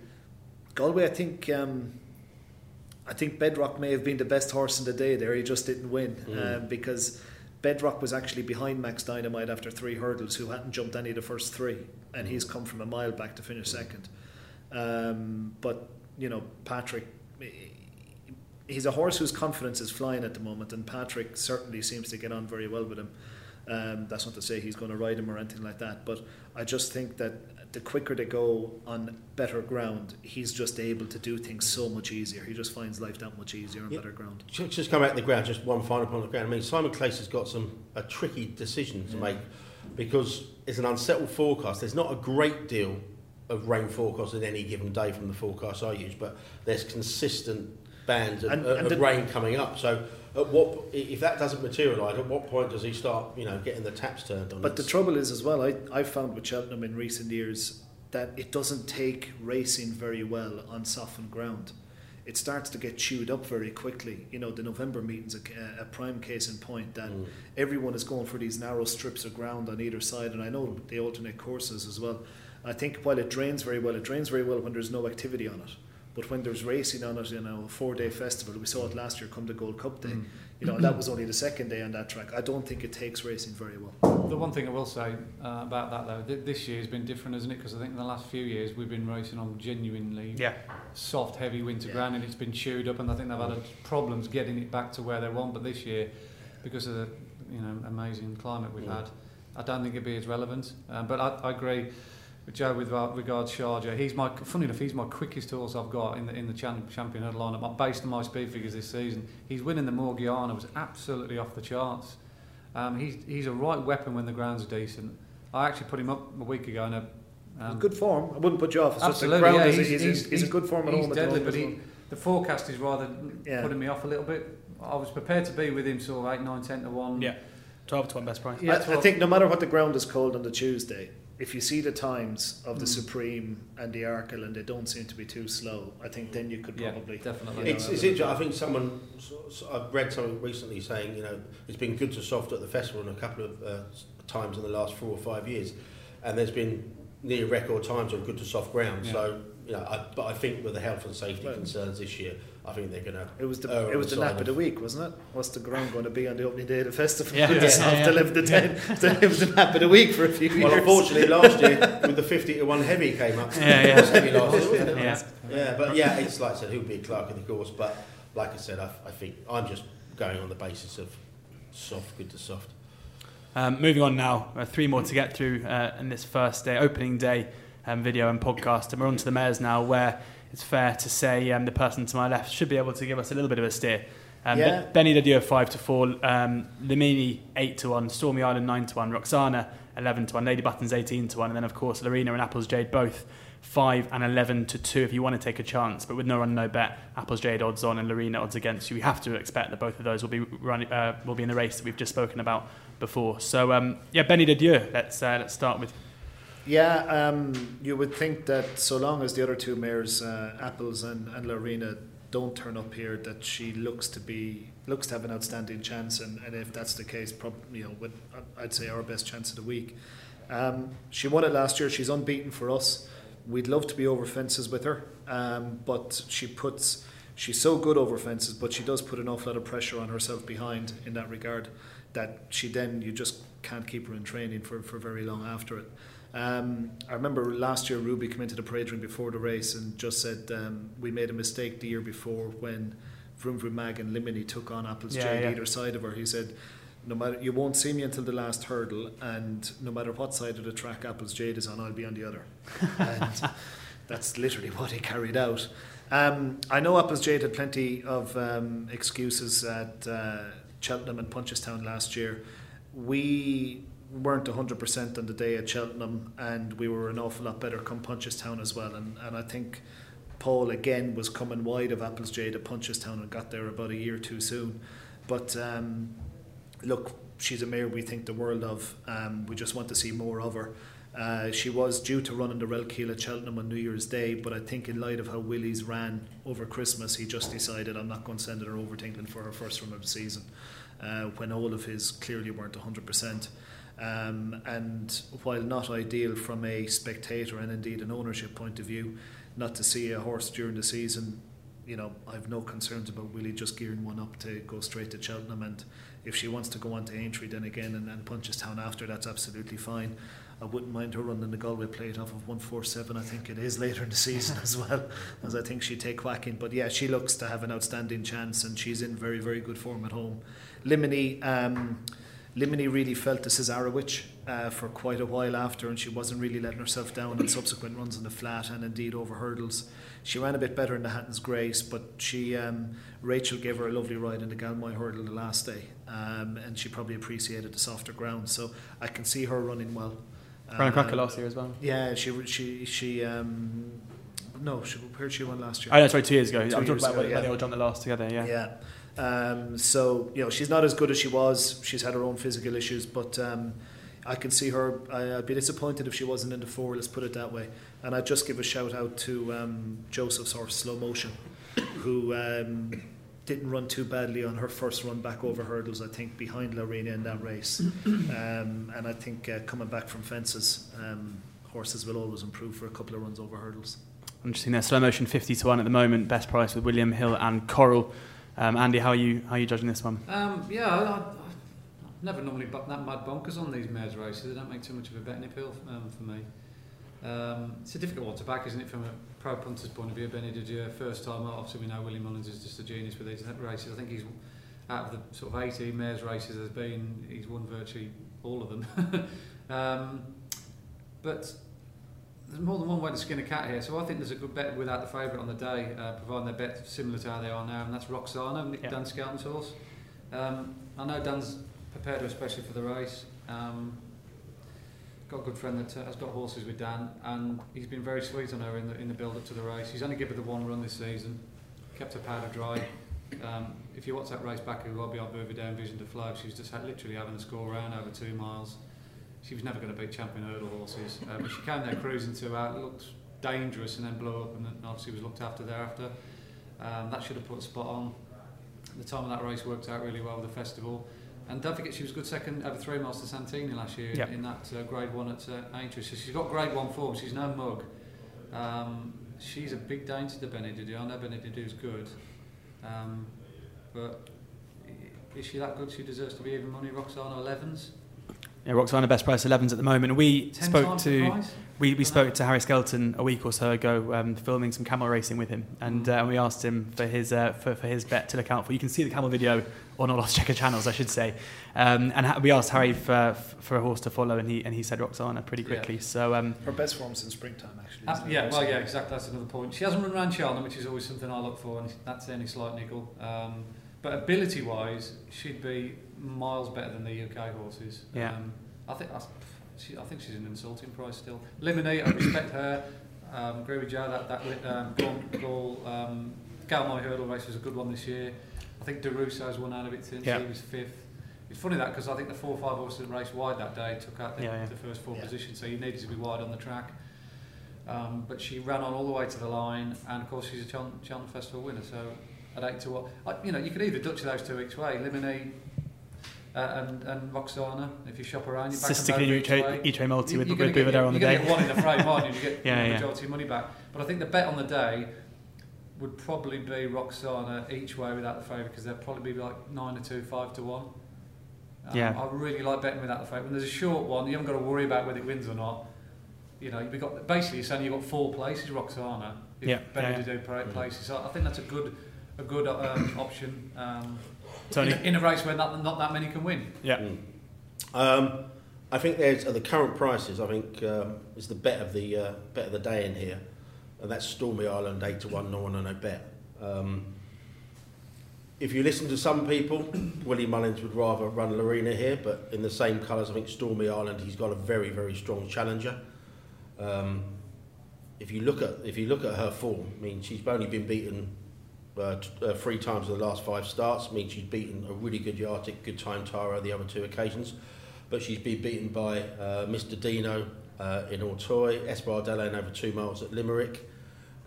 C: Galway. I think um, I think Bedrock may have been the best horse in the day there. He just didn't win
D: Mm.
C: um, because Bedrock was actually behind Max Dynamite after three hurdles, who hadn't jumped any of the first three, and he's come from a mile back to finish second. Um, but you know Patrick. he's a horse whose confidence is flying at the moment, and Patrick certainly seems to get on very well with him. Um, that's not to say he's going to ride him or anything like that, but I just think that the quicker they go on better ground, he's just able to do things so much easier. He just finds life that much easier on
D: Yeah.
C: better ground.
D: Just, just come out the ground, just one final point on the ground. I mean, Simon Claisse has got some a tricky decision to make because it's an unsettled forecast. There's not a great deal of rain forecast in any given day from the forecast I use, but there's consistent bands of,
C: And-
D: of
C: the-
D: rain coming up. So, at what if that doesn't materialise? At what point does he start, you know, getting the taps turned on?
C: But the trouble is, as well, I, I've found with Cheltenham in recent years that it doesn't take racing very well on softened ground. It starts to get chewed up very quickly. You know, the November meeting's a, a prime case in point that
D: Mm.
C: everyone is going for these narrow strips of ground on either side, and I know they alternate courses as well. I think while it drains very well, it drains very well when there's no activity on it. But when there's racing on it, you know, a four day festival, we saw it last year come to Gold Cup Day,
B: Mm.
C: you know, and that was only the second day on that track. I don't think it takes racing very well.
B: The one thing I will say uh, about that though, th- this year has been different, hasn't it? Because I think in the last few years we've been racing on genuinely
A: Yeah.
B: soft, heavy winter
C: Yeah.
B: ground, and it's been chewed up. And I think they've had problems getting it back to where they want. But this year, because of the you know amazing climate we've
D: Yeah.
B: had, I don't think it'd be as relevant. Um, but I, I agree with Joe with ra- regards Sharjah. He's my funny enough, he's my quickest horse I've got in the in the champ, champion hurdle lineup. Based on my speed figures this season, he's winning the Morgiana was absolutely off the charts. Um, he's he's a right weapon when the grounds are decent. I actually put him up a week ago in a um,
C: good form. I wouldn't put you off. It's
B: Absolutely,
C: just the ground
B: yeah.
C: is,
B: He's,
C: he's,
B: he's,
C: he's, a good form at
B: he's
C: home at
B: deadly,
C: the
B: but he, the forecast is rather
C: Yeah.
B: putting me off a little bit. I was prepared to be with him sort of 8, 9, 10 to 1.
A: Yeah. 12 to 1 best price.
B: Yeah,
C: I, I think no matter what the ground is cold on the Tuesday, if you see the times of the
B: Mm.
C: Supreme and the Arkle and they don't seem to be too slow, I think then you could probably
B: Yeah,
C: probably.
B: definitely.
C: you know,
D: It's,
C: have
D: it's interesting. I think someone, so- so I've read something recently saying, you know, it's been good to soft at the festival in a couple of uh, times in the last four or five years, and there's been near record times on good to soft ground.
B: Yeah.
D: So, you know, I, but I think with the health and safety
C: Well-
D: concerns this year, I think they're going to.
C: It was the it was
D: the
C: the nap of
D: of-
C: the week, wasn't it? What's the ground going to be on the opening day of the festival?
A: Yeah.
C: With
A: Yeah,
C: the soft
A: yeah.
C: 11 to 10. So it was the nap of the week for a few
D: Well,
C: years.
D: unfortunately, last year with the 50 to 1 heavy came up.
A: Yeah, yeah.
D: Heavy last year.
A: Yeah.
D: Yeah, but yeah, it's like I said, who'll be Clark in the course. But like I said, I, I think I'm just going on the basis of soft, good to soft.
A: Um, moving on now, uh, three more to get through uh, in this first day, opening day um, video and podcast. And we're on to the mares now, where it's fair to say um, the person to my left should be able to give us a little bit of a steer. Um,
C: Yeah.
A: Be- Benie Des Dieux 5 to 4, um, Limini 8 to 1, Stormy Ireland 9 to 1, Roksana 11 to 1, Lady Buttons 18 to 1, and then of course Laurina and Apples Jade both 5 and 11 to 2 if you want to take a chance, but with no run, no bet. Apples Jade odds on and Laurina odds against you. We have to expect that both of those will be running, uh, will be in the race that we've just spoken about before. So um, yeah, Benie Des Dieux, let's uh, let's start with.
C: Yeah, um, you would think that so long as the other two mares, uh, Apples and, and Laurina, don't turn up here, that she looks to be looks to have an outstanding chance, and, and if that's the case, you know, with, I'd say our best chance of the week. Um, she won it last year. She's unbeaten for us. We'd love to be over fences with her, um, but she puts she's so good over fences, but she does put an awful lot of pressure on herself behind in that regard. That she then you just can't keep her in training for, for very long after it. Um, I remember last year Ruby came into the parade ring before the race and just said um, we made a mistake the year before when Vroom Vroom Mag and Limini took on Apple's
A: Yeah,
C: Jade
A: yeah.
C: either side of her. He said, no matter you won't see me until the last hurdle, and no matter what side of the track Apple's Jade is on, I'll be on the other. and that's literally what he carried out. Um, I know Apple's Jade had plenty of um, excuses at uh, Cheltenham and Punchestown last year. We weren't 100% on the day at Cheltenham, and we were an awful lot better come Punchestown as well. And, and I think Paul again was coming wide of Apple's Jade at Punchestown and got there about a year too soon. But um, look, she's a mare we think the world of. Um, we just want to see more of her. Uh, she was due to run in the Relkeel at Cheltenham on New Year's Day, but I think in light of how Willie's ran over Christmas, he just decided I'm not going to send her over to England for her first run of the season, uh, when all of his clearly weren't 100%. Um, and while not ideal from a spectator and indeed an ownership point of view, not to see a horse during the season, you know, I've no concerns about Willie just gearing one up to go straight to Cheltenham. And if she wants to go on to Aintree then again and then Punchestown after, that's absolutely fine. I wouldn't mind her running the Galway plate off of 147. I think it is later in the season as well, as I think she'd take whacking. But yeah, she looks to have an outstanding chance, and she's in very, very good form at home. Limini, um, Limini really felt the Cesarewitch uh, for quite a while after, and she wasn't really letting herself down in subsequent runs on the flat and indeed over hurdles. She ran a bit better in the Hatton's Grace, but she um, Rachel gave her a lovely ride in the Galmoy hurdle the last day, um, and she probably appreciated the softer ground. So I can see her running well.
A: Ran a cracker last year as well.
C: Yeah, she she she. Um, no, she, where did she run last year?
A: I know, sorry, two years ago.
C: Two
A: I'm talking about
C: ago,
A: when
C: yeah.
A: they all jumped the last together. Yeah.
C: Yeah. Um, so you know she's not as good as she was. She's had her own physical issues, but um, I can see her. I, I'd be disappointed if she wasn't in the four. Let's put it that way. And I'd just give a shout out to um, Joseph's horse Slow Motion, who um, didn't run too badly on her first run back over hurdles. I think behind Laurina in that race, um, and I think uh, coming back from fences, um, horses will always improve for a couple of runs over hurdles.
A: I'm just seeing there, slow motion 50 to 1 at the moment, best price with William Hill and Coral. Um, Andy, how are you how are you judging this one?
B: Um, yeah, I, I, never normally bu- that mad bonkers on these mares races. They don't make too much of a betting appeal um, for me. Um, it's a difficult one to back, isn't it, from a pro punter's point of view? Benie Des Dieux, first time out. Obviously, we know Willie Mullins is just a genius with these races. I think he's out of the sort of 18 mares races there's been, he's won virtually all of them. um, but there's more than one way to skin a cat here, so I think there's a good bet without the favourite on the day, uh, providing their bet similar to how they are now, and that's Roksana, Nick. Dan Skelton's horse. Um, I know Dan's prepared her especially for the race. Um, got a good friend that uh, has got horses with Dan, and he's been very sweet on her in the in the build up to the race. He's only given her the one run this season, kept her powder dry. Um, if you watch that race back, it will be on Burvidale and Vision to Flow. She was just ha- literally having a score round over two miles. She was never going to beat champion hurdle horses, uh, but she came there cruising two out, looked dangerous, and then blew up, and then obviously was looked after thereafter. Um, that should have put a spot on. The time of that race worked out really well with the festival. And don't forget, she was good second over three miles to Santini last year
A: Yep.
B: in, in that uh, grade one at uh, Aintree. So she's got grade one form. She's no mug. Um, she's a big danger to Benedict. I know Benedict's good, um, but is she that good? She deserves to be even money. Roksana 11s,
A: Yeah, Roksana best price 11s at the moment. We
B: ten
A: spoke to we, we spoke to Harry Skelton a week or so ago, um, filming some camel racing with him, and
B: Mm.
A: uh, we asked him for his uh, for, for his bet to look out for. You can see the camel video on all our checker channels, I should say. Um, and ha- we asked Harry for for a horse to follow, and he and he said Roksana pretty
B: Yeah.
A: quickly. So um,
C: Her best form's in springtime, actually.
B: Uh, yeah, well, yeah, exactly. That's another point. She hasn't run around Cheltenham, which is always something I look for, and that's any slight nickel. Um, but ability-wise, she'd be miles better than the UK horses.
A: Yeah.
B: Um, I think that's, she, I think she's an insulting price still. Limini, I respect her. Um, agree with Joe that that wi- um, Gaul, Gaul, um, Galmoy hurdle race was a good one this year. I think Derusso's won out of it since
A: Yeah.
B: he was fifth. It's funny that because I think the four or five horses that raced wide that day took out the,
A: Yeah, yeah.
B: the first four
C: Yeah.
B: positions, so you needed to be wide on the track. Um, but she ran on all the way to the line, and of course she's a Cheltenham, Cheltenham Festival winner. So at eight to one, I, you know, you could either Dutch those two each way, Limini uh, and and Roksana. If you shop around, you back both
A: sticking
B: each way.
A: each way multi with,
B: you're
A: with
B: Buveur
A: D'Air on the
B: you're
A: day.
B: gonna get one in the frame, aren't you? You get
A: Yeah,
B: the
A: yeah.
B: majority of money back. But I think the bet on the day would probably be Roksana each way without the favourite because they'd probably be like nine to two, five to one. Um,
A: Yeah.
B: I really like betting without the favourite. When there's a short one, you haven't got to worry about whether it wins or not. You know, you've got basically you're saying you've got four places, Roksana.
A: Yeah,
B: better
A: yeah,
B: to do places. So I think that's a good, a good um, option. Um,
A: Tony.
B: in, a- in a race where not, not that many can win.
A: Yeah.
D: Mm. Um, I think there's at the current prices. I think um, is the bet of the uh, bet of the day in here, and that's Stormy Ireland eight to one. No one on no bet. Um, if you listen to some people, Willie Mullins would rather run Laurina here, but in the same colours, I think Stormy Ireland. He's got a very very strong challenger. Um, if you look at if you look at her form, I mean she's only been beaten uh, uh, three times in the last five starts. means she's beaten a really good Yartic, good time Tara the other two occasions, but she's been beaten by uh, Mr Dino uh, in Auteuil, Espardello over two miles at Limerick,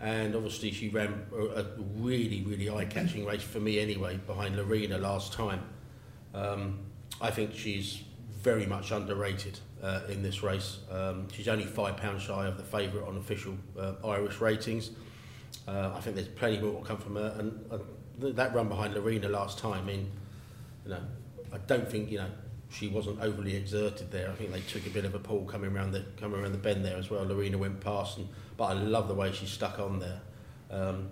D: and obviously she ran a, a really really eye-catching race for me anyway behind Laurina last time. Um, I think she's very much underrated uh, in this race. Um, she's only five pounds shy of the favourite on official uh, Irish ratings. Uh, I think there's plenty more to come from her, and uh, that run behind Laurina last time. I mean, you know, I don't think you know she wasn't overly exerted there. I think they took a bit of a pull coming around the coming around the bend there as well. Laurina went past, and, but I love the way she stuck on there. Um,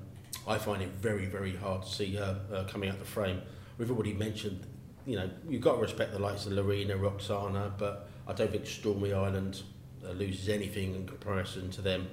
D: I find it very very hard to see her uh, coming out the frame. We've already mentioned, you know, you've got to respect the likes of Laurina, Roksana, but I don't think Stormy Ireland uh, loses anything in comparison to them.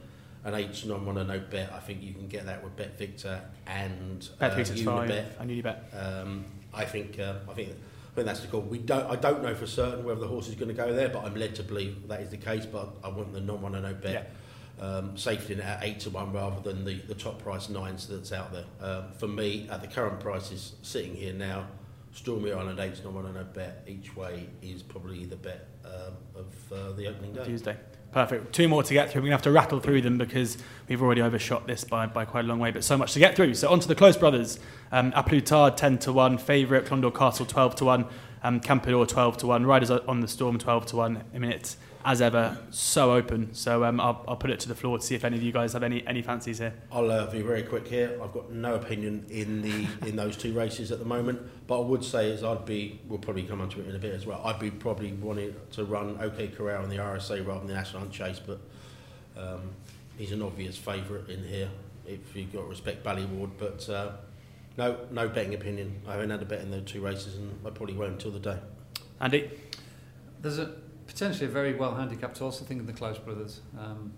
D: An H non one a no bet. I think you can get that with Bet Victor and
A: Bet
D: uh,
A: three six five
D: Unibet.
A: and Unibet.
D: Um, I think uh, I think I think that's the call. We don't I don't know for certain whether the horse is going to go there, but I'm led to believe that is the case. But I want the non one no bet. Um, safety net at eight to one rather than the, the top price nines that's out there. Um, for me, at the current prices sitting here now, Stormy Ireland eight to one and no bet each way is probably the bet um, of uh, the opening day.
A: Tuesday. Perfect. Two more to get through. We're going to have to rattle through them because we've already overshot this by, by quite a long way, but so much to get through. So on to the close brothers. Um, A Plus Tard 10 to 1, favourite, Clondaw Castle 12 to 1, um, Campador 12 to 1, Riders on the Storm 12 to 1. I mean, it's as ever so open. So um, I'll, I'll put it to the floor to see if any of you guys have any, any fancies here.
D: I'll uh, be very quick here. I've got no opinion in the in those two races at the moment, but I would say is I'd be. We'll probably come onto it in a bit as well. I'd be probably wanting to run OK Corral in the RSA rather than the National Hunt Chase, but um, he's an obvious favourite in here if you've got to respect Ballyward. But uh, no, no betting opinion. I haven't had a bet in those two races, and I probably won't until the day.
A: Andy?
B: There's a potentially a very well handicapped horse, I think, in the Close Brothers. Um,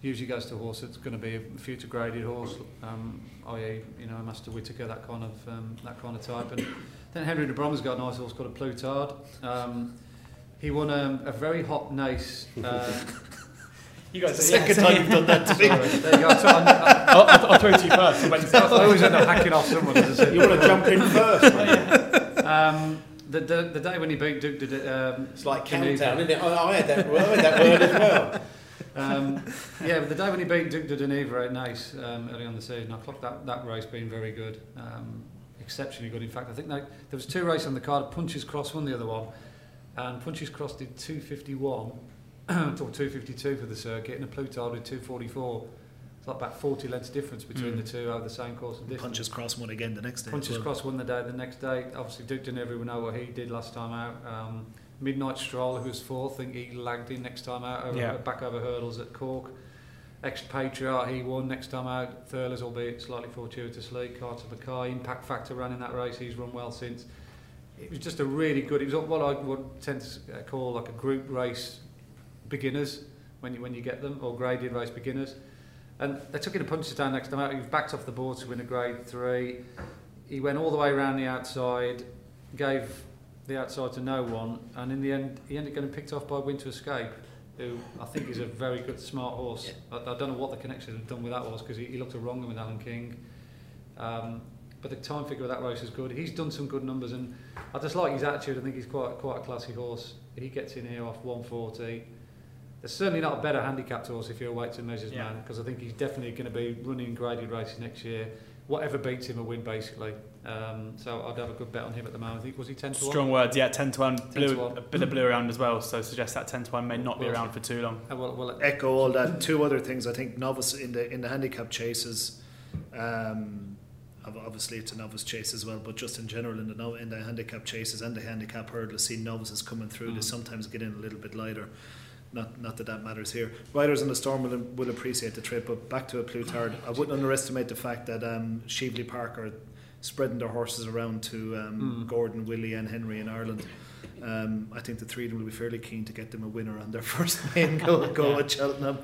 B: usually goes to a horse that's going to be a future graded horse, um, i.e., you know, a Mister Whitaker, that kind of um, that kind of type. And then Henry de Brom's got a nice horse called A Plus Tard. Um, he won um, a very hot nace. Uh,
A: You guys
C: Second time you've done that to me.
B: sorry, there you go. I, I,
A: I'll, I'll, I'll throw it to you first.
B: I, I always end up hacking off someone. As I said.
D: You want to jump in first? mate?
B: Um, the, the, the day when he beat Duke, did it, um,
D: It's like countdown, isn't it? I, I had that word, I had that word as well.
B: Um, yeah, but the day when he beat Duc Des Genievres at Nice um, early on the season, I clocked that, that race being very good, um, exceptionally good. In fact, I think they, there was two races on the card. Punches Cross won the other one, and Punches Cross did 251 or 252 for the circuit, and A Plus Tard did 244. It's like about 40 lengths difference between
A: Mm.
B: the two over the same course of distance.
C: Punches cross one again the next day.
B: Punches
C: well.
B: Cross won the day. The next day, obviously Duc Des Genievres, we know what he did last time out. Um, Midnight Stroll, who was fourth, I think he lagged in next time out, over,
A: Yeah.
B: back over hurdles at Cork. Ex-Patriot, he won next time out. Thurles, albeit slightly fortuitously. Carter Mackay, Impact Factor ran in that race. He's run well since. It was just a really good. It was what I would tend to call like a group race beginners when you when you get them, or graded race beginners. And they took it a punch down next time out. He was backed off the board to win a grade three. He went all the way around the outside, gave the outside to no one, and in the end, he ended up getting picked off by Winter Escape, who I think is a very good, smart horse. Yeah. I, I don't know what the connection had done with that horse because he, he looked a wrong with Alan King. Um, but the time figure of that race is good. He's done some good numbers, and I just like his attitude. I think he's quite quite a classy horse. He gets in here off 140. There's certainly not a better handicapped horse if you're a weights and measures
A: Yeah.
B: man, because I think he's definitely going to be running graded races next year. Whatever beats him, a win basically. Um, so I'd have a good bet on him at the moment. I think was he 10 to 1?
A: Strong words, yeah, 10 to 1.
B: 10
A: Blue,
B: to 1.
A: A bit of blue around as well, so suggest that 10 to 1 may not be around for too long.
B: Uh, well, well,
C: echo all that. Two other things. I think novice in the in the handicap chases. Um, obviously, it's a novice chase as well, but just in general in the no, in the handicap chases and the handicap hurdle, see novices coming through. They
B: Mm.
C: sometimes get in a little bit lighter. Not not that that matters here. Riders in the storm will, will appreciate the trip, but back to A Plus Tard. I wouldn't underestimate the fact that um, Cheveley Park are spreading their horses around to um,
B: Mm.
C: Gordon, Willie, and Henry in Ireland. Um, I think the three of them will be fairly keen to get them a winner on their first main go, go at Cheltenham.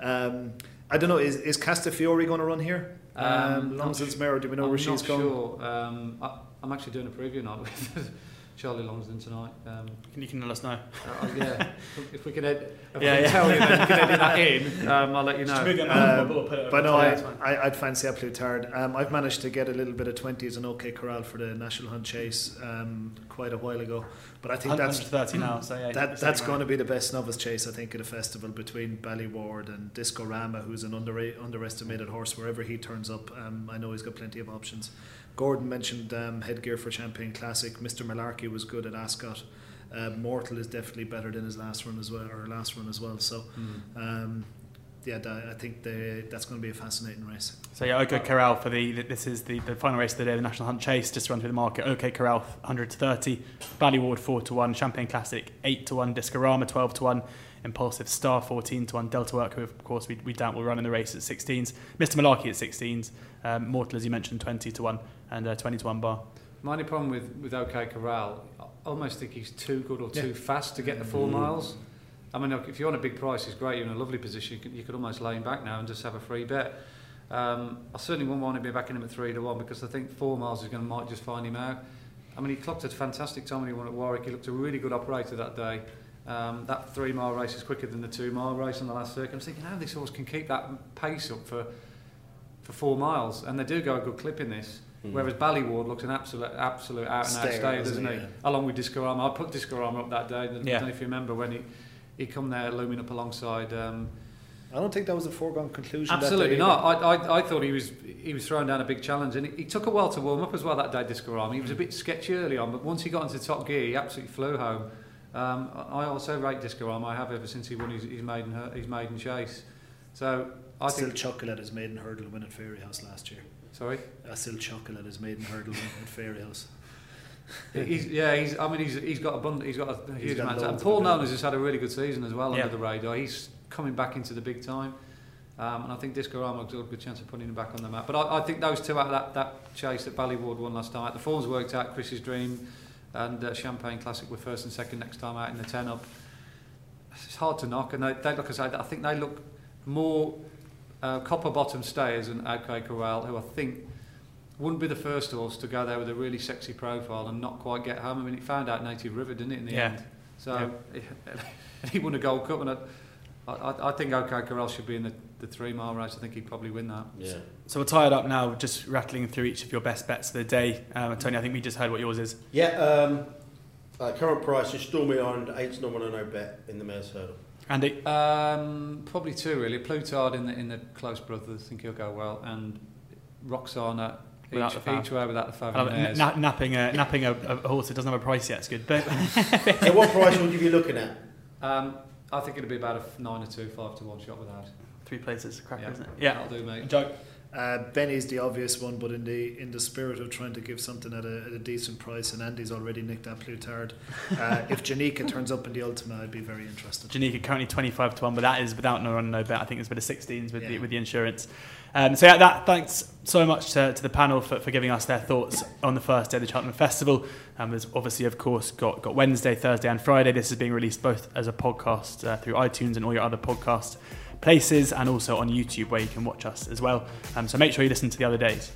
C: Um, I don't know, is, is Castafiore going to run here? Um,
B: Um, su-
C: Mare, do we know
B: I'm
C: where she's
B: not
C: going?
B: sure. Um, I, I'm actually doing a preview now with Charlie Longsdon tonight. Um,
A: Can you can let us know?
B: uh, yeah, if we can, ed- if
A: Yeah,
B: we can
A: yeah.
B: tell you that you can edit that in, um, I'll let you know.
C: Um, But no, I, I, I'd fancy A Plus Tard. Um, I've managed to get a little bit of 20s and OK Corral for the National Hunt Chase um, quite a while ago. But I think that's
A: 130 now, so yeah.
C: that, that's going to be the best novice chase, I think, at a festival between Ballyward and Discorama, who's an under, underestimated horse wherever he turns up. Um, I know he's got plenty of options. Gordon mentioned um, headgear for Champagne Classic. Mr. Malarkey was good at Ascot. Uh, Mortal is definitely better than his last run as well, or last run as well. So
B: Mm.
C: um, yeah, I think the, that's going to be a fascinating race.
A: So yeah, OK Corral for the this is the, the final race of the day, the National Hunt Chase. Just run through the market. OK Corral 100 to 30, Ballyward 4 to 1, Champagne Classic 8 to 1, Discorama 12 to 1, Impulsive Star 14 to 1, Delta Work, who of course we, we doubt will run in the race at 16s, Mr Malarkey at 16s, um, Mortal as you mentioned 20 to 1, and uh, 20 to 1 bar.
B: My only problem with with OK Corral, I almost think he's too good or too yeah. fast to get the four mm. miles. I mean, look, if you're on a big price, he's great. You're in a lovely position. You could, you could almost lay him back now and just have a free bet. Um, I certainly wouldn't want to be backing him at three to one because I think four miles is going to might just find him out. I mean, he clocked a fantastic time when he won at Warwick. He looked a really good operator that day. Um, that three mile race is quicker than the two mile race on the last circuit. I'm thinking how this horse can keep that pace up for for four miles, and they do go a good clip in this. Mm. Whereas Ballyward looks an absolute absolute out and out stay, doesn't he? Yeah. Along with Discorama, I put Discorama up that day. I don't know if you remember when he he come there looming up alongside. Um,
C: I don't think that was a foregone conclusion.
B: Absolutely not. I, I, I thought he was he was throwing down a big challenge, and he, he took a while to warm up as well that day. Discorama. He was a bit sketchy early on, but once he got into top gear, he absolutely flew home. Um, I also rate Discorama. I have ever since he won his, his maiden his maiden chase. So I
C: still
B: think
C: chuckle at his maiden hurdle win at Fairyhouse last year.
B: Sorry,
C: I still chuckle at his maiden hurdle at Fairyhouse
B: he's, yeah, he's. I mean, he's he's got a bund- he's got a huge amount. And Paul Nolan has just had a really good season as well yeah. under the radar. He's coming back into the big time, um, and I think Discorama got a good chance of putting him back on the map. But I, I think those two out of that, that chase that Ballyward won last time, the forms worked out. Chris's dream and uh, Champagne Classic were first and second next time out in the ten up. It's hard to knock, and they, they look as I think they look more uh, copper bottom stayers than OK Corral, who I think wouldn't be the first horse to go there with a really sexy profile and not quite get home. I mean, he found out Native River, didn't it, in the yeah. end? So yeah. he, he won a Gold Cup, and I, I, I think OK Corral should be in the, the three mile race. I think he'd probably win that.
D: Yeah.
A: So we're tie it up now, just rattling through each of your best bets of the day. Um, Tony, I think we just heard what yours is.
D: Yeah. Um, uh, current price is Stormy Ireland, eight's not one no bet in the mare's hurdle.
A: Andy?
B: Um, probably two, really. Plus Tard in the, in the close brothers, I think he'll go well. And Roksana without each, the fav. Each way without the fav.
A: Na- napping a, napping a, a, horse that doesn't have a price yet is good. But
D: so what price would you be looking at?
B: Um, I think it'd be about a nine or two, five to one shot without.
A: Three places, cracker,
B: yeah.
A: isn't it?
B: Yeah, that'll do, mate.
A: Joe.
C: Uh, Benie's the obvious one, but in the in the spirit of trying to give something at a, at a decent price, and Andy's already nicked that Plus Tard. Uh, if Janika turns up in the Ultima, I'd be very interested.
A: Janika currently twenty five to one, but that is without no run, no bet. I think it's been a sixteens with yeah. the with the insurance. Um, so yeah, that thanks so much to, to the panel for, for giving us their thoughts on the first day of the Cheltenham Festival. Um, there's obviously, of course, got, got Wednesday, Thursday, and Friday. This is being released both as a podcast uh, through iTunes and all your other podcast places and also on YouTube where you can watch us as well. Um, so make sure you listen to the other days.